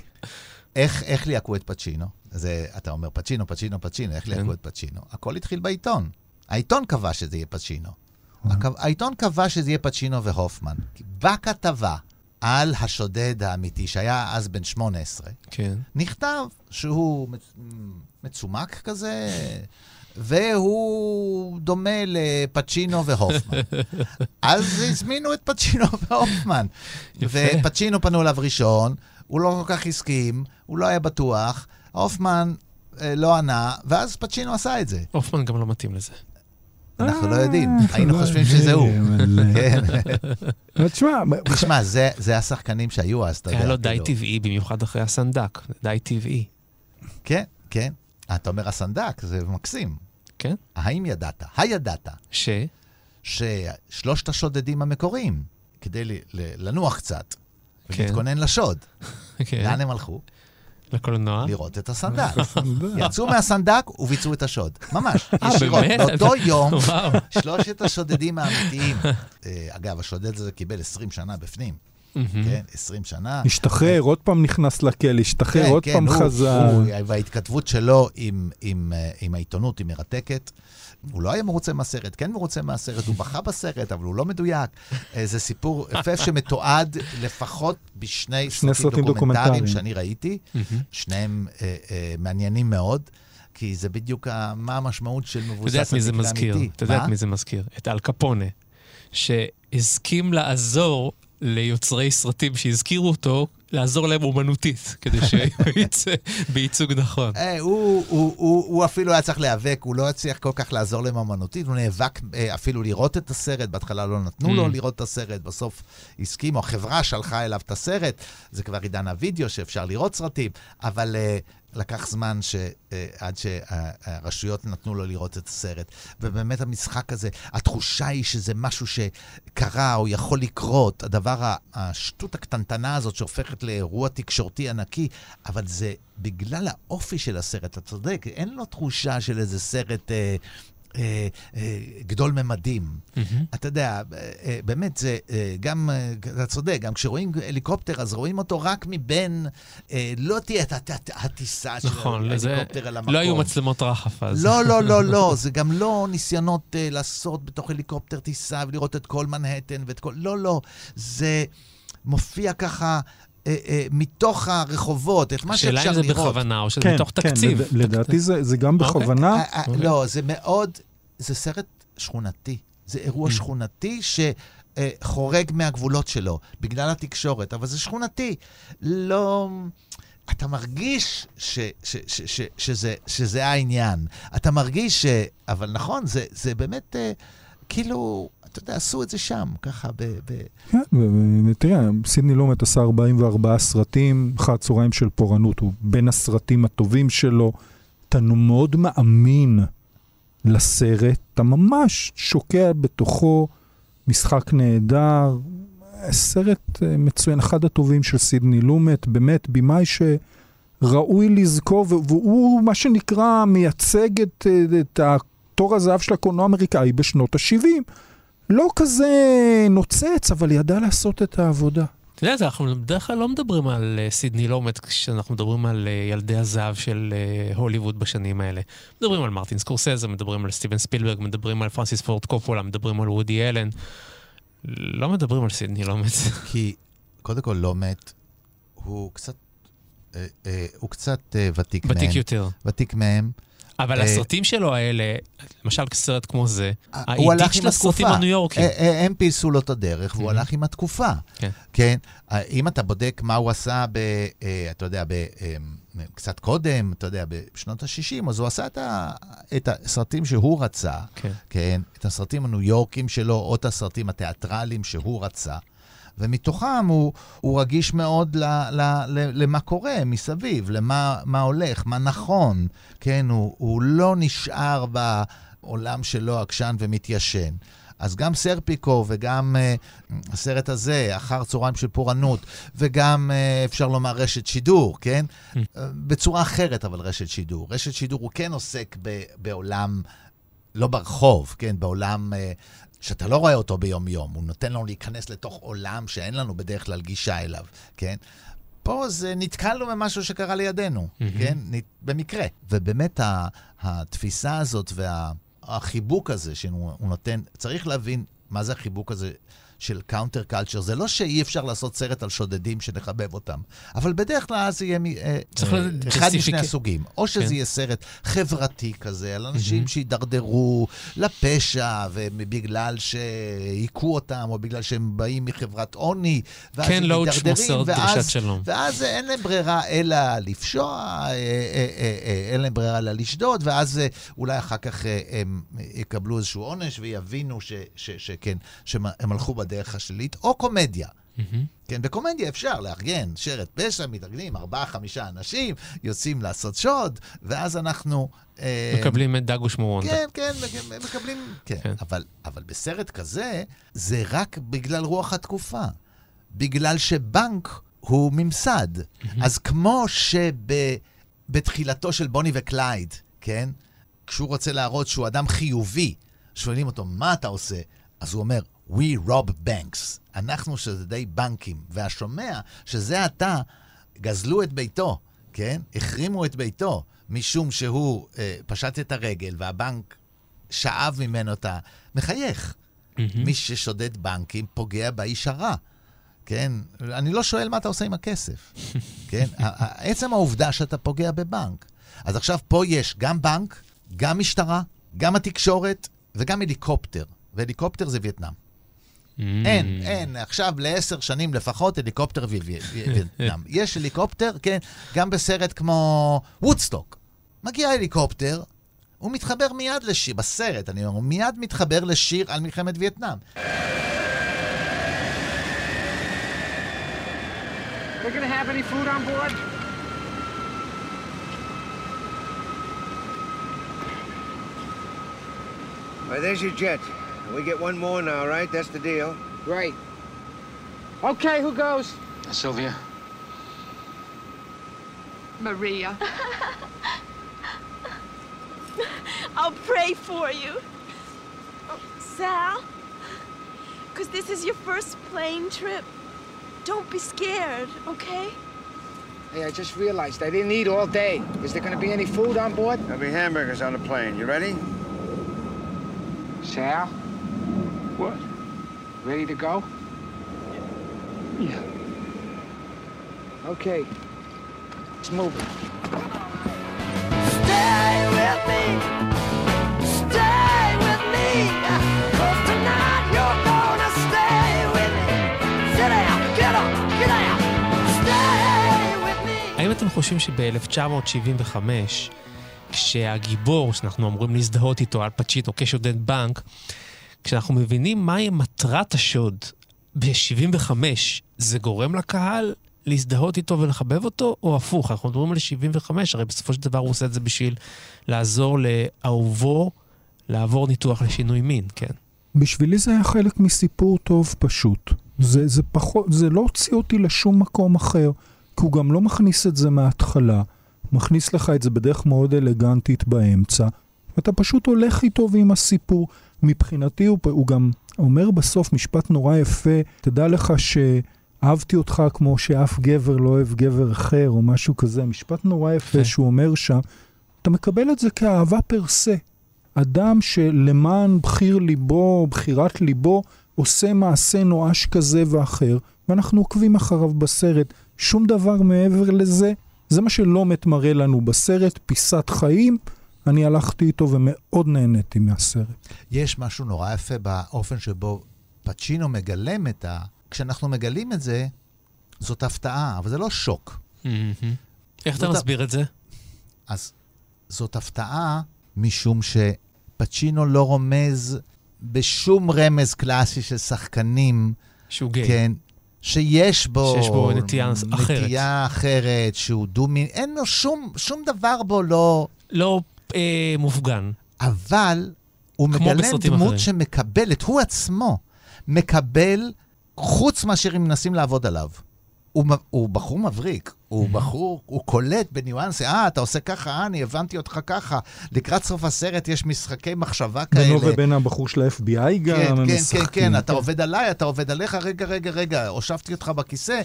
איך, איך ליהקו את פצ'ינו? זה, אתה אומר פצ'ינו, פצ'ינו, פצ'ינו, איך ליהקו את פצ'ינו? הכל התחיל בעיתון. העיתון קבע שזה יהיה פצ'ינו. העיתון קבע שזה יהיה פצ'ינו והופמן. בכתבה על השודד האמיתי, שהיה אז בן 18, כן. נכתב שהוא מצ- מצומק כזה, והוא דומה לפצ'ינו והופמן. אז הזמינו את פצ'ינו והופמן. ופצ'ינו פנו אליו ראשון, הוא לא כל כך הסכים, הוא לא היה בטוח, הופמן אה, לא ענה, ואז פצ'ינו עשה את זה. הופמן גם לא מתאים לזה. אנחנו לא יודעים, אה, היינו לא חושבים שזה הוא. אה, כן. תשמע, תשמע, זה- השחקנים שהיו אז, אתה יודע. היה לו די כאילו. טבעי, במיוחד אחרי הסנדק. די טבעי. כן, כן. אתה אומר הסנדק, זה מקסים. כן? האם ידעת? הידעת ש? ששלושת השודדים המקוריים, כדי לנוח קצת, כן. ולהתכונן לשוד, כן. לאן הם הלכו? לקולנוע. לראות את הסנדק. יצאו מהסנדק וביצעו את השוד. ממש, אה, ישירות. באמת? באותו יום. שלושת השודדים האמיתיים, אה, אגב, השודד הזה קיבל 20 שנה בפנים. כן, 20 שנה. השתחרר, עוד פעם נכנס לכלא, השתחרר, כן, עוד כן, פעם הוא- חזר. הוא- וההתכתבות שלו עם, עם, אה, עם העיתונות היא מרתקת. הוא לא היה מרוצה מהסרט, כן מרוצה מהסרט, הוא בכה בסרט, אבל הוא לא מדויק. אה, זה סיפור יפה שמתועד לפחות בשני שני סרטים סרטים דוקומנטריים דוקומנטריים. שאני ראיתי. שניהם אה, מעניינים מאוד, כי זה בדיוק מה המשמעות של אתה מבוסס יודע את מי זה מקרה מזכיר? אמיתי. אתה יודע את מה? מי זה מזכיר? את אל קפונה, שהסכים לעזור ליוצרי סרטים שהזכירו אותו, לעזור להם אומנותית, כדי שיצא בייצוג נכון. אה, הוא, הוא, הוא, הוא אפילו היה צריך להיאבק, הוא לא הצליח כל כך לעזור להם אמנותית, הוא נאבק אה, אפילו לראות את הסרט, בהתחלה לא נתנו לו Mm. לראות את הסרט, בסוף הסכימו, החברה שלחה אליו את הסרט, זה כבר עידן הוידאו שאפשר לראות סרטים, אבל אה, לקח זמן ש, אה, עד שהרשויות נתנו לו לראות את הסרט. ובאמת המשחק הזה, התחושה היא שזה משהו שקרה או יכול לקרות, הדבר, השטות הקטנטנה הזאת שהופכת לאירוע תקשורתי ענקי, אבל זה בגלל האופי של הסרט, אתה צודק, אין לו תחושה של איזה סרט... אה, אה, אה, גדול ממדים. אתה יודע, אה, אה, באמת, זה אה, גם, אתה צודק, גם כשרואים הליקופטר, אז רואים אותו רק מבין, לא תהיה את הט- הט- הטיסה של נכון, ההליקופטר אל המקום. לא היו מצלמות רחף אז. לא, לא, לא, לא, זה גם לא ניסיונות לעשות בתוך הליקופטר טיסה ולראות את כל מנהטן ואת כל... לא, לא, זה מופיע ככה אה, אה, מתוך הרחובות, את מה השאלה שאפשר אם זה לראות. בכוונה או שזה כן, מתוך כן, תקציב. לד- לדעתי זה זה גם אוקיי. בכוונה. אה, אה, לא, זה מאוד, זה סרט שכונתי. זה אירוע שכונתי שחורג מהגבולות שלו, בגלל התקשורת, אבל זה שכונתי. לא... אתה מרגיש ש, ש, ש, ש, שזה, שזה העניין. אתה מרגיש ש... אבל נכון, זה, זה באמת, אה, כאילו, אתה יודע, עשו את זה שם, ככה, ב... ב... כן, ותראה, סידני לומט עשה 44 סרטים, אחר הצהריים של פורענות, הוא בין הסרטים הטובים שלו. אתה מאוד מאמין לסרט, אתה ממש שוקע בתוכו, משחק נהדר, סרט אה, מצוין, אחד הטובים של סידני לומט, באמת, במאי שראוי לזכור, והוא מה שנקרא מייצג את, אה, את התור הזהב של הקולנוע האמריקאי בשנות ה-70. לא כזה נוצץ, אבל ידע לעשות את העבודה. אתה יודע, אנחנו בדרך כלל לא מדברים על אה, סידני לומט כשאנחנו מדברים על אה, ילדי הזהב של אה, הוליווד בשנים האלה. מדברים על מרטין סקורסזה, מדברים על סטיבן ספילברג, מדברים על פרנסיס פורד קופולה, מדברים על וודי אלן. לא מדברים על סידני לומט. כי קודם כל מת, הוא קצת, הוא קצת ותיק מהם. ותיק יותר. ותיק מהם. אבל אה, הסרטים שלו האלה, למשל סרט כמו זה, העידית עם של הסרטים. הניו יורקים. אה, אה, הם פילסו לו את הדרך, והוא הלך עם התקופה. כן. כן? אה, אם אתה בודק מה הוא עשה, ב, אה, אתה יודע, ב, אה, קצת קודם, אתה יודע, בשנות ה-60, אז הוא עשה את, ה, את הסרטים שהוא רצה, כן. כן? את הסרטים הניו יורקים שלו, או את הסרטים התיאטרליים שהוא רצה. ומתוכם הוא, הוא רגיש מאוד ל, ל, ל, למה קורה מסביב, למה מה הולך, מה נכון. כן, הוא, הוא לא נשאר בעולם שלו עקשן ומתיישן. אז גם סרפיקו וגם uh, הסרט הזה, אחר צהריים של פורענות, וגם, uh, אפשר לומר, רשת שידור, כן? Uh, בצורה אחרת, אבל רשת שידור. רשת שידור הוא כן עוסק ב, בעולם, לא ברחוב, כן? בעולם uh, שאתה לא רואה אותו ביום-יום. הוא נותן לנו להיכנס לתוך עולם שאין לנו בדרך כלל גישה אליו, כן? פה זה נתקלנו במשהו שקרה לידינו, מהמם. כן? נת- במקרה. ובאמת ה- התפיסה הזאת והחיבוק הזה שהוא הוא נותן, צריך להבין מה זה החיבוק הזה של קאונטר קלצ'ר. זה לא שאי אפשר לעשות סרט על שודדים שנחבב אותם, אבל בדרך כלל זה יהיה אה, צריך אה, לדעת אחד משני הסוגים. או שזה כן. יהיה סרט חברתי כזה, על אנשים שהידרדרו לפשע, ובגלל שהיכו אותם, או בגלל שהם באים מחברת עוני, ואז כן, הם כמו מידרדרים, ואז-. ואז אין להם ברירה אלא לפשוע, אה, אה, אה, אה, אין להם ברירה אלא לשדוד, ואז אה, אולי אחר כך אה, הם יקבלו איזשהו עונש ויבינו שכן, שהם הלכו בדרך השלילית, או קומדיה. מהמם. כן, בקומדיה אפשר לארגן שרת פשע, מתארגנים ארבעה, חמישה אנשים, יוצאים לעשות שוד, ואז אנחנו... אה, מקבלים את דגוש מורונדה. כן, כן, מק- מקבלים... כן, כן. אבל, אבל בסרט כזה, זה רק בגלל רוח התקופה. בגלל שבנק הוא ממסד. אז כמו שבתחילתו של בוני וקלייד, כן? כשהוא רוצה להראות שהוא אדם חיובי, שואלים אותו, מה אתה עושה? אז הוא אומר, We rob banks. אנחנו שודדי בנקים. והשומע שזה עתה גזלו את ביתו, כן? החרימו את ביתו, משום שהוא אה, פשט את הרגל והבנק שאב ממנו את ה... מחייך. מי ששודד בנקים פוגע באיש הרע. כן? אני לא שואל מה אתה עושה עם הכסף. כן? עצם העובדה שאתה פוגע בבנק. אז עכשיו פה יש גם בנק, גם משטרה, גם התקשורת וגם הליקופטר. והליקופטר זה וייטנאם. אין, אין, עכשיו לעשר שנים לפחות הליקופטר ווייטנאם. יש הליקופטר, כן, גם בסרט כמו וודסטוק. מגיע הליקופטר, הוא מתחבר מיד לשיר, בסרט, אני אומר, הוא מיד מתחבר לשיר על מלחמת וייטנאם. We're gonna have any food on board? All right, there's your jet. We get one more now, right? That's the deal. Right. Okay, who goes? Uh, Sylvia? Maria. I'll pray for you. Oh, Sal, because this is your first plane trip. Don't be scared, okay? Hey, I just realized I didn't eat all day. Is there gonna be any food on board? There'll be hamburgers on the plane. You ready? Sal? What? Ready to go? Yeah. Okay. Let's move it. Stay with me. Stay with me. 'Cause tonight you're gonna stay with me. Sit down, get up, get out. Stay with me. האם אתם חושבים שב-1975, כשהגיבור, שאנחנו אמורים להזדהות איתו, על פצ'יטו כשודד בנק, כשאנחנו מבינים מהי מטרת השוד ב-75, זה גורם לקהל להזדהות איתו ולחבב אותו, או הפוך? אנחנו מדברים על 75, הרי בסופו של דבר הוא עושה את זה בשביל לעזור לאהובו לעבור ניתוח לשינוי מין, כן? בשבילי זה היה חלק מסיפור טוב פשוט. זה, זה פחות, זה לא הוציא אותי לשום מקום אחר, כי הוא גם לא מכניס את זה מההתחלה, מכניס לך את זה בדרך מאוד אלגנטית באמצע, ואתה פשוט הולך איתו ועם הסיפור. מבחינתי הוא, הוא גם אומר בסוף משפט נורא יפה, תדע לך שאהבתי אותך כמו שאף גבר לא אוהב גבר אחר, או משהו כזה, משפט נורא יפה כן. שהוא אומר שם, אתה מקבל את זה כאהבה פר סה. אדם שלמען בחיר ליבו, בחירת ליבו, עושה מעשה נואש כזה ואחר, ואנחנו עוקבים אחריו בסרט. שום דבר מעבר לזה, זה מה שלומט מראה לנו בסרט, פיסת חיים. אני הלכתי איתו ומאוד נהניתי מהסרט. יש משהו נורא יפה באופן שבו פצ'ינו מגלם את ה... כשאנחנו מגלים את זה, זאת הפתעה, אבל זה לא שוק. איך אתה מסביר את זה? אז זאת הפתעה משום שפצ'ינו לא רומז בשום רמז קלאסי של שחקנים, שהוא גיי. כן, שיש בו... שיש בו נטייה אחרת. נטייה אחרת, שהוא דו-מין, אין לו שום, שום דבר בו לא... לא אה, מופגן. אבל הוא מגלם דמות אחרים. שמקבלת, הוא עצמו מקבל, חוץ מאשר אם מנסים לעבוד עליו. הוא, הוא בחור מבריק, הוא בחור, הוא קולט בניואנסי, אה, אתה עושה ככה, אה, אני הבנתי אותך ככה. לקראת סוף הסרט יש משחקי מחשבה כאלה. בינו ובין הבחור של ה-FBI גם, כן, הם כן, כן, משחקים. כן, אתה עובד עליי, אתה עובד עליך, רגע, רגע, רגע, הושבתי אותך בכיסא.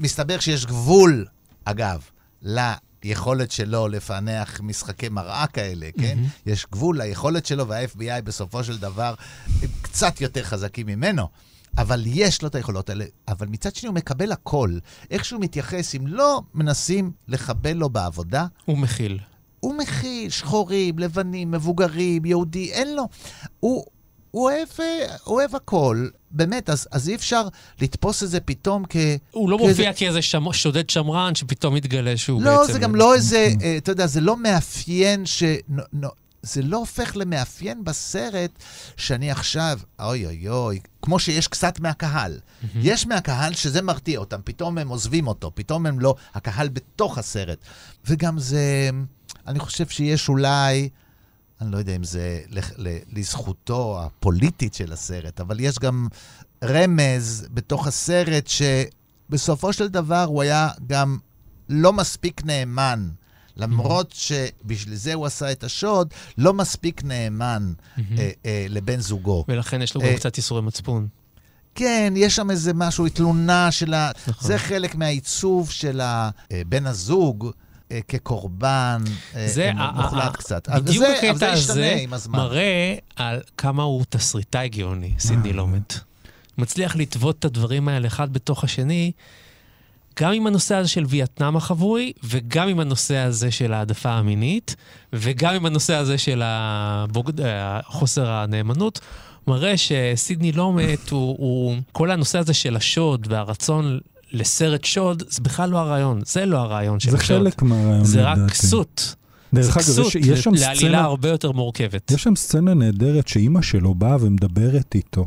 מסתבר שיש גבול, אגב, ליכולת שלו לפענח משחקי מראה כאלה, כן? יש גבול ליכולת שלו, וה-FBI בסופו של דבר הם קצת יותר חזקים ממנו. אבל יש לו את היכולות האלה, אבל מצד שני הוא מקבל הכל. איך שהוא מתייחס, אם לא מנסים לחבל לו בעבודה, הוא מכיל. הוא מכיל שחורים, לבנים, מבוגרים, יהודי, אין לו. הוא, הוא אוהב, אה, הוא אוהב הכל, באמת, אז, אז אי אפשר לתפוס את זה פתאום כ... הוא לא כאיזה- מופיע כאיזה שמ... שודד שמרן שפתאום מתגלה שהוא לא, בעצם... זה גם לא איזה, אה, אתה יודע, זה לא מאפיין ש... זה לא הופך למאפיין בסרט שאני עכשיו, אוי אוי אוי, כמו שיש קצת מהקהל. יש מהקהל שזה מרתיע אותם, פתאום הם עוזבים אותו, פתאום הם לא, הקהל בתוך הסרט. וגם זה, אני חושב שיש אולי, אני לא יודע אם זה לזכותו הפוליטית של הסרט, אבל יש גם רמז בתוך הסרט שבסופו של דבר הוא היה גם לא מספיק נאמן למרות שבשביל זה הוא עשה את השוד, לא מספיק נאמן אה, אה, לבן זוגו. ולכן יש לו גם אה, קצת ייסורי מצפון. כן, יש שם איזה משהו, תלונה של ה... נכון. זה חלק מהעיצוב של אה, בן הזוג כקורבן אה, זה אה, מוחלט קצת. בדיוק הקטע הזה עם הזמן. מראה על כמה הוא תסריטאי גאוני, סידני לומט. מצליח לטוות את הדברים האלה אחד בתוך השני, גם עם הנושא הזה של וייטנאם החבוי, וגם עם הנושא הזה של העדפה המינית, וגם עם הנושא הזה של הבוגד... אה, חוסר הנאמנות. מראה שסידני לומט הוא, הוא... כל הנושא הזה של השוד והרצון לסרט שוד, זה בכלל לא הרעיון. זה לא הרעיון של זה השוד. חלק מהרעיון, זה רק. כסות. דרך זה אגב, יש- יש שם לעלילה סצנה- הרבה יותר מורכבת. יש שם סצנה נהדרת שאימא שלו באה ומדברת איתו.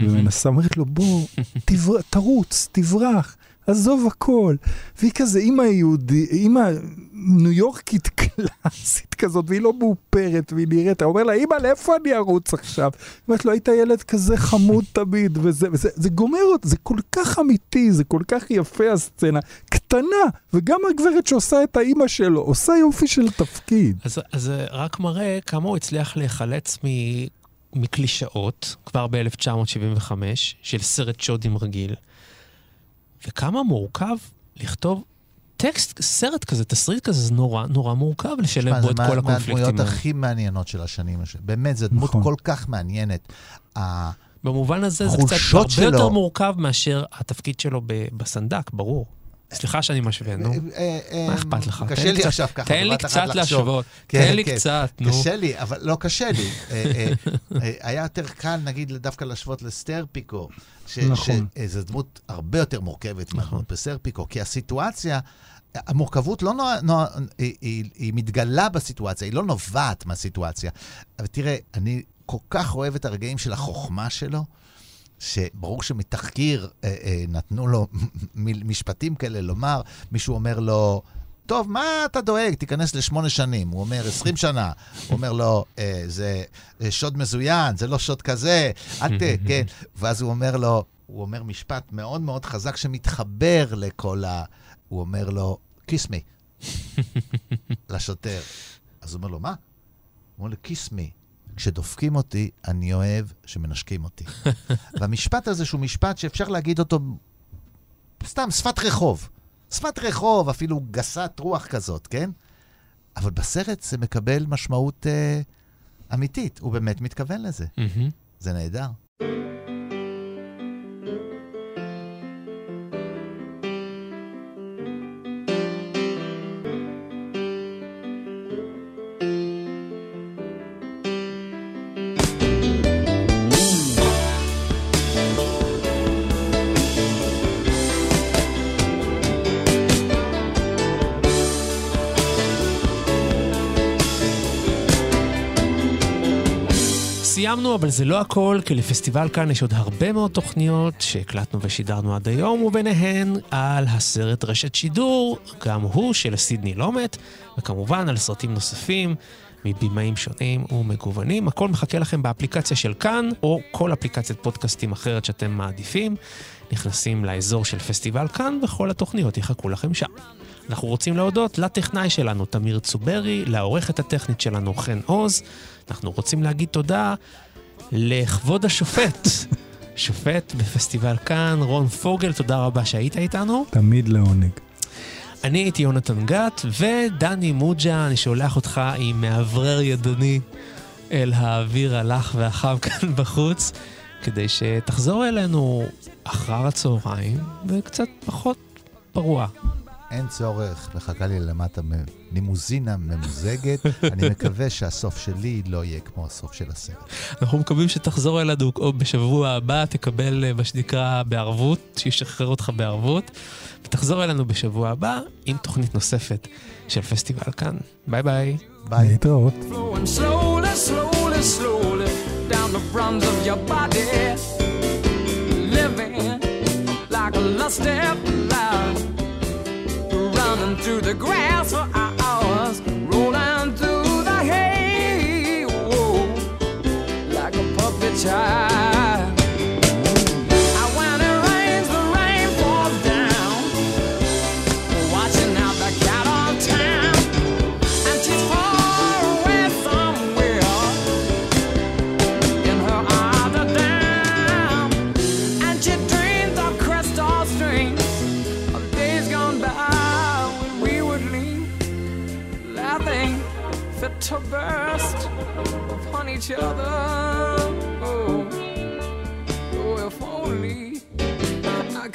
ומנסה, אומרת לו, בוא, תבר... תרוץ, תברח, עזוב הכל. והיא כזה, אימא יהודי, אימא ניו יורקית קלאסית כזאת, והיא לא מאופרת, והיא נראית, הוא אומר לה, אימא, לאיפה אני ארוץ עכשיו? היא אומרת לו, היית ילד כזה חמוד תמיד, וזה, וזה זה גומר אותי, זה כל כך אמיתי, זה כל כך יפה הסצנה, קטנה, וגם הגברת שעושה את האימא שלו, עושה יופי של תפקיד. אז, זה רק מראה כמה הוא הצליח להיחלץ מ, מקלישאות, כבר ב-1975, של סרט שודים רגיל, וכמה מורכב לכתוב טקסט, סרט כזה, תסריט כזה, זה נורא נורא מורכב לשלב תשמע, בו זה את מה- כל הקונפליקטים מהדמויות האלה. הכי מעניינות של השנים. הש- באמת, זו דמות נכון. כל כך מעניינת. במובן הזה זה קצת הרבה יותר שלו- מורכב מאשר התפקיד שלו בסנדק, ברור. סליחה שאני משווה, נו. אה, אה, מה אכפת לך? קשה לי עכשיו ככה, תן לי קצת. להשוות. כן, תן לי כן. קצת, נו. קשה לי, אבל לא קשה לי. אה, אה, אה, היה יותר קל, נגיד, דווקא להשוות לסטרפיקו. ש- נכון. שזו דמות הרבה יותר מורכבת מהדמות בסטרפיקו, כי הסיטואציה... המורכבות לא נוע... נוע... היא, היא, היא מתגלה בסיטואציה, היא לא נובעת מהסיטואציה. אבל תראה, אני כל כך אוהב את הרגעים של החוכמה שלו, שברור שמתחקיר אה, אה, נתנו לו משפטים כאלה לומר, מישהו אומר לו, טוב, מה אתה דואג? תיכנס לשמונה שנים. הוא אומר, עשרים שנה. הוא אומר לו, אה, זה אה, שוד מזוין, זה לא שוד כזה, אל ת... כן. ואז הוא אומר לו, הוא אומר משפט מאוד מאוד חזק שמתחבר לכל ה... הוא אומר לו, כיס מי, לשוטר. אז הוא אומר לו, מה? הוא אומר לו, כיס מי. כשדופקים אותי, אני אוהב שמנשקים אותי. והמשפט הזה, שהוא משפט שאפשר להגיד אותו סתם, שפת רחוב. שפת רחוב, אפילו גסת רוח כזאת, כן? אבל בסרט זה מקבל משמעות אה, אמיתית, הוא באמת מתכוון לזה. זה נהדר. סיימנו, אבל זה לא הכל, כי לפסטיבל כאן יש עוד הרבה מאוד תוכניות שהקלטנו ושידרנו עד היום, וביניהן על הסרט רשת שידור, גם הוא של סידני לומט, וכמובן על סרטים נוספים מבימאים שונים ומגוונים. הכל מחכה לכם באפליקציה של כאן, או כל אפליקציית פודקאסטים אחרת שאתם מעדיפים. נכנסים לאזור של פסטיבל כאן, וכל התוכניות יחכו לכם שם. אנחנו רוצים להודות לטכנאי שלנו, תמיר צוברי, לעורכת הטכנית שלנו, חן עוז. אנחנו רוצים להגיד תודה לכבוד השופט, שופט בפסטיבל כאן, רון פוגל, תודה רבה שהיית איתנו. תמיד לעונג. אני הייתי יונתן גת, ודני מוג'ה, אני שולח אותך עם מאוורר ידני אל האוויר הלח והחם כאן בחוץ, כדי שתחזור אלינו אחר הצהריים וקצת פחות פרוע. אין צורך, מחכה לי למטה לימוזינה ממוזגת. אני מקווה שהסוף שלי לא יהיה כמו הסוף של הסרט. אנחנו מקווים שתחזור אלינו או בשבוע הבא, תקבל אה, מה שנקרא בערבות, שישחרר אותך בערבות, ותחזור אלינו בשבוע הבא עם תוכנית נוספת של פסטיבל כאן. ביי ביי. ביי. להתראות. Flowing slowly, slowly, slowly down the fronts of your body. Living like a lusty flower. Through the grass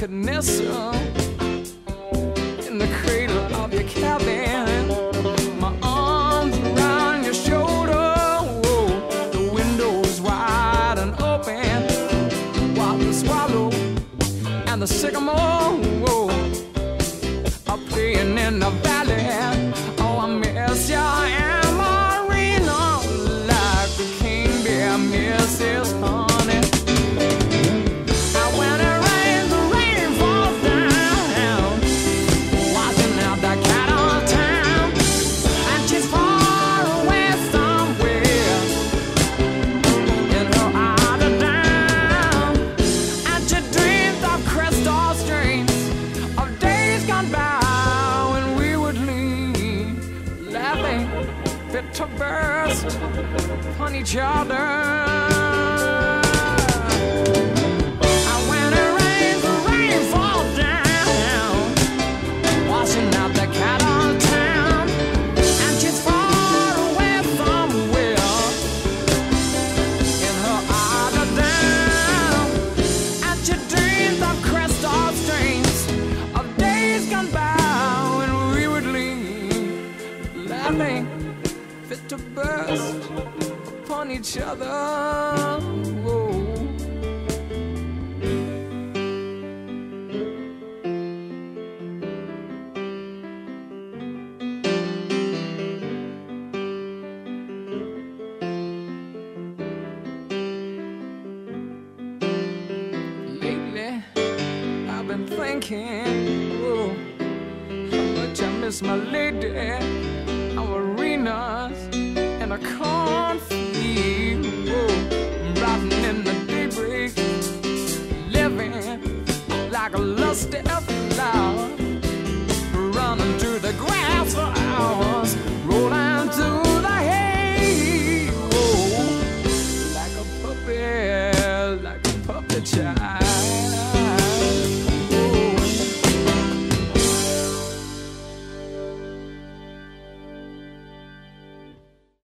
connection. on each other. te.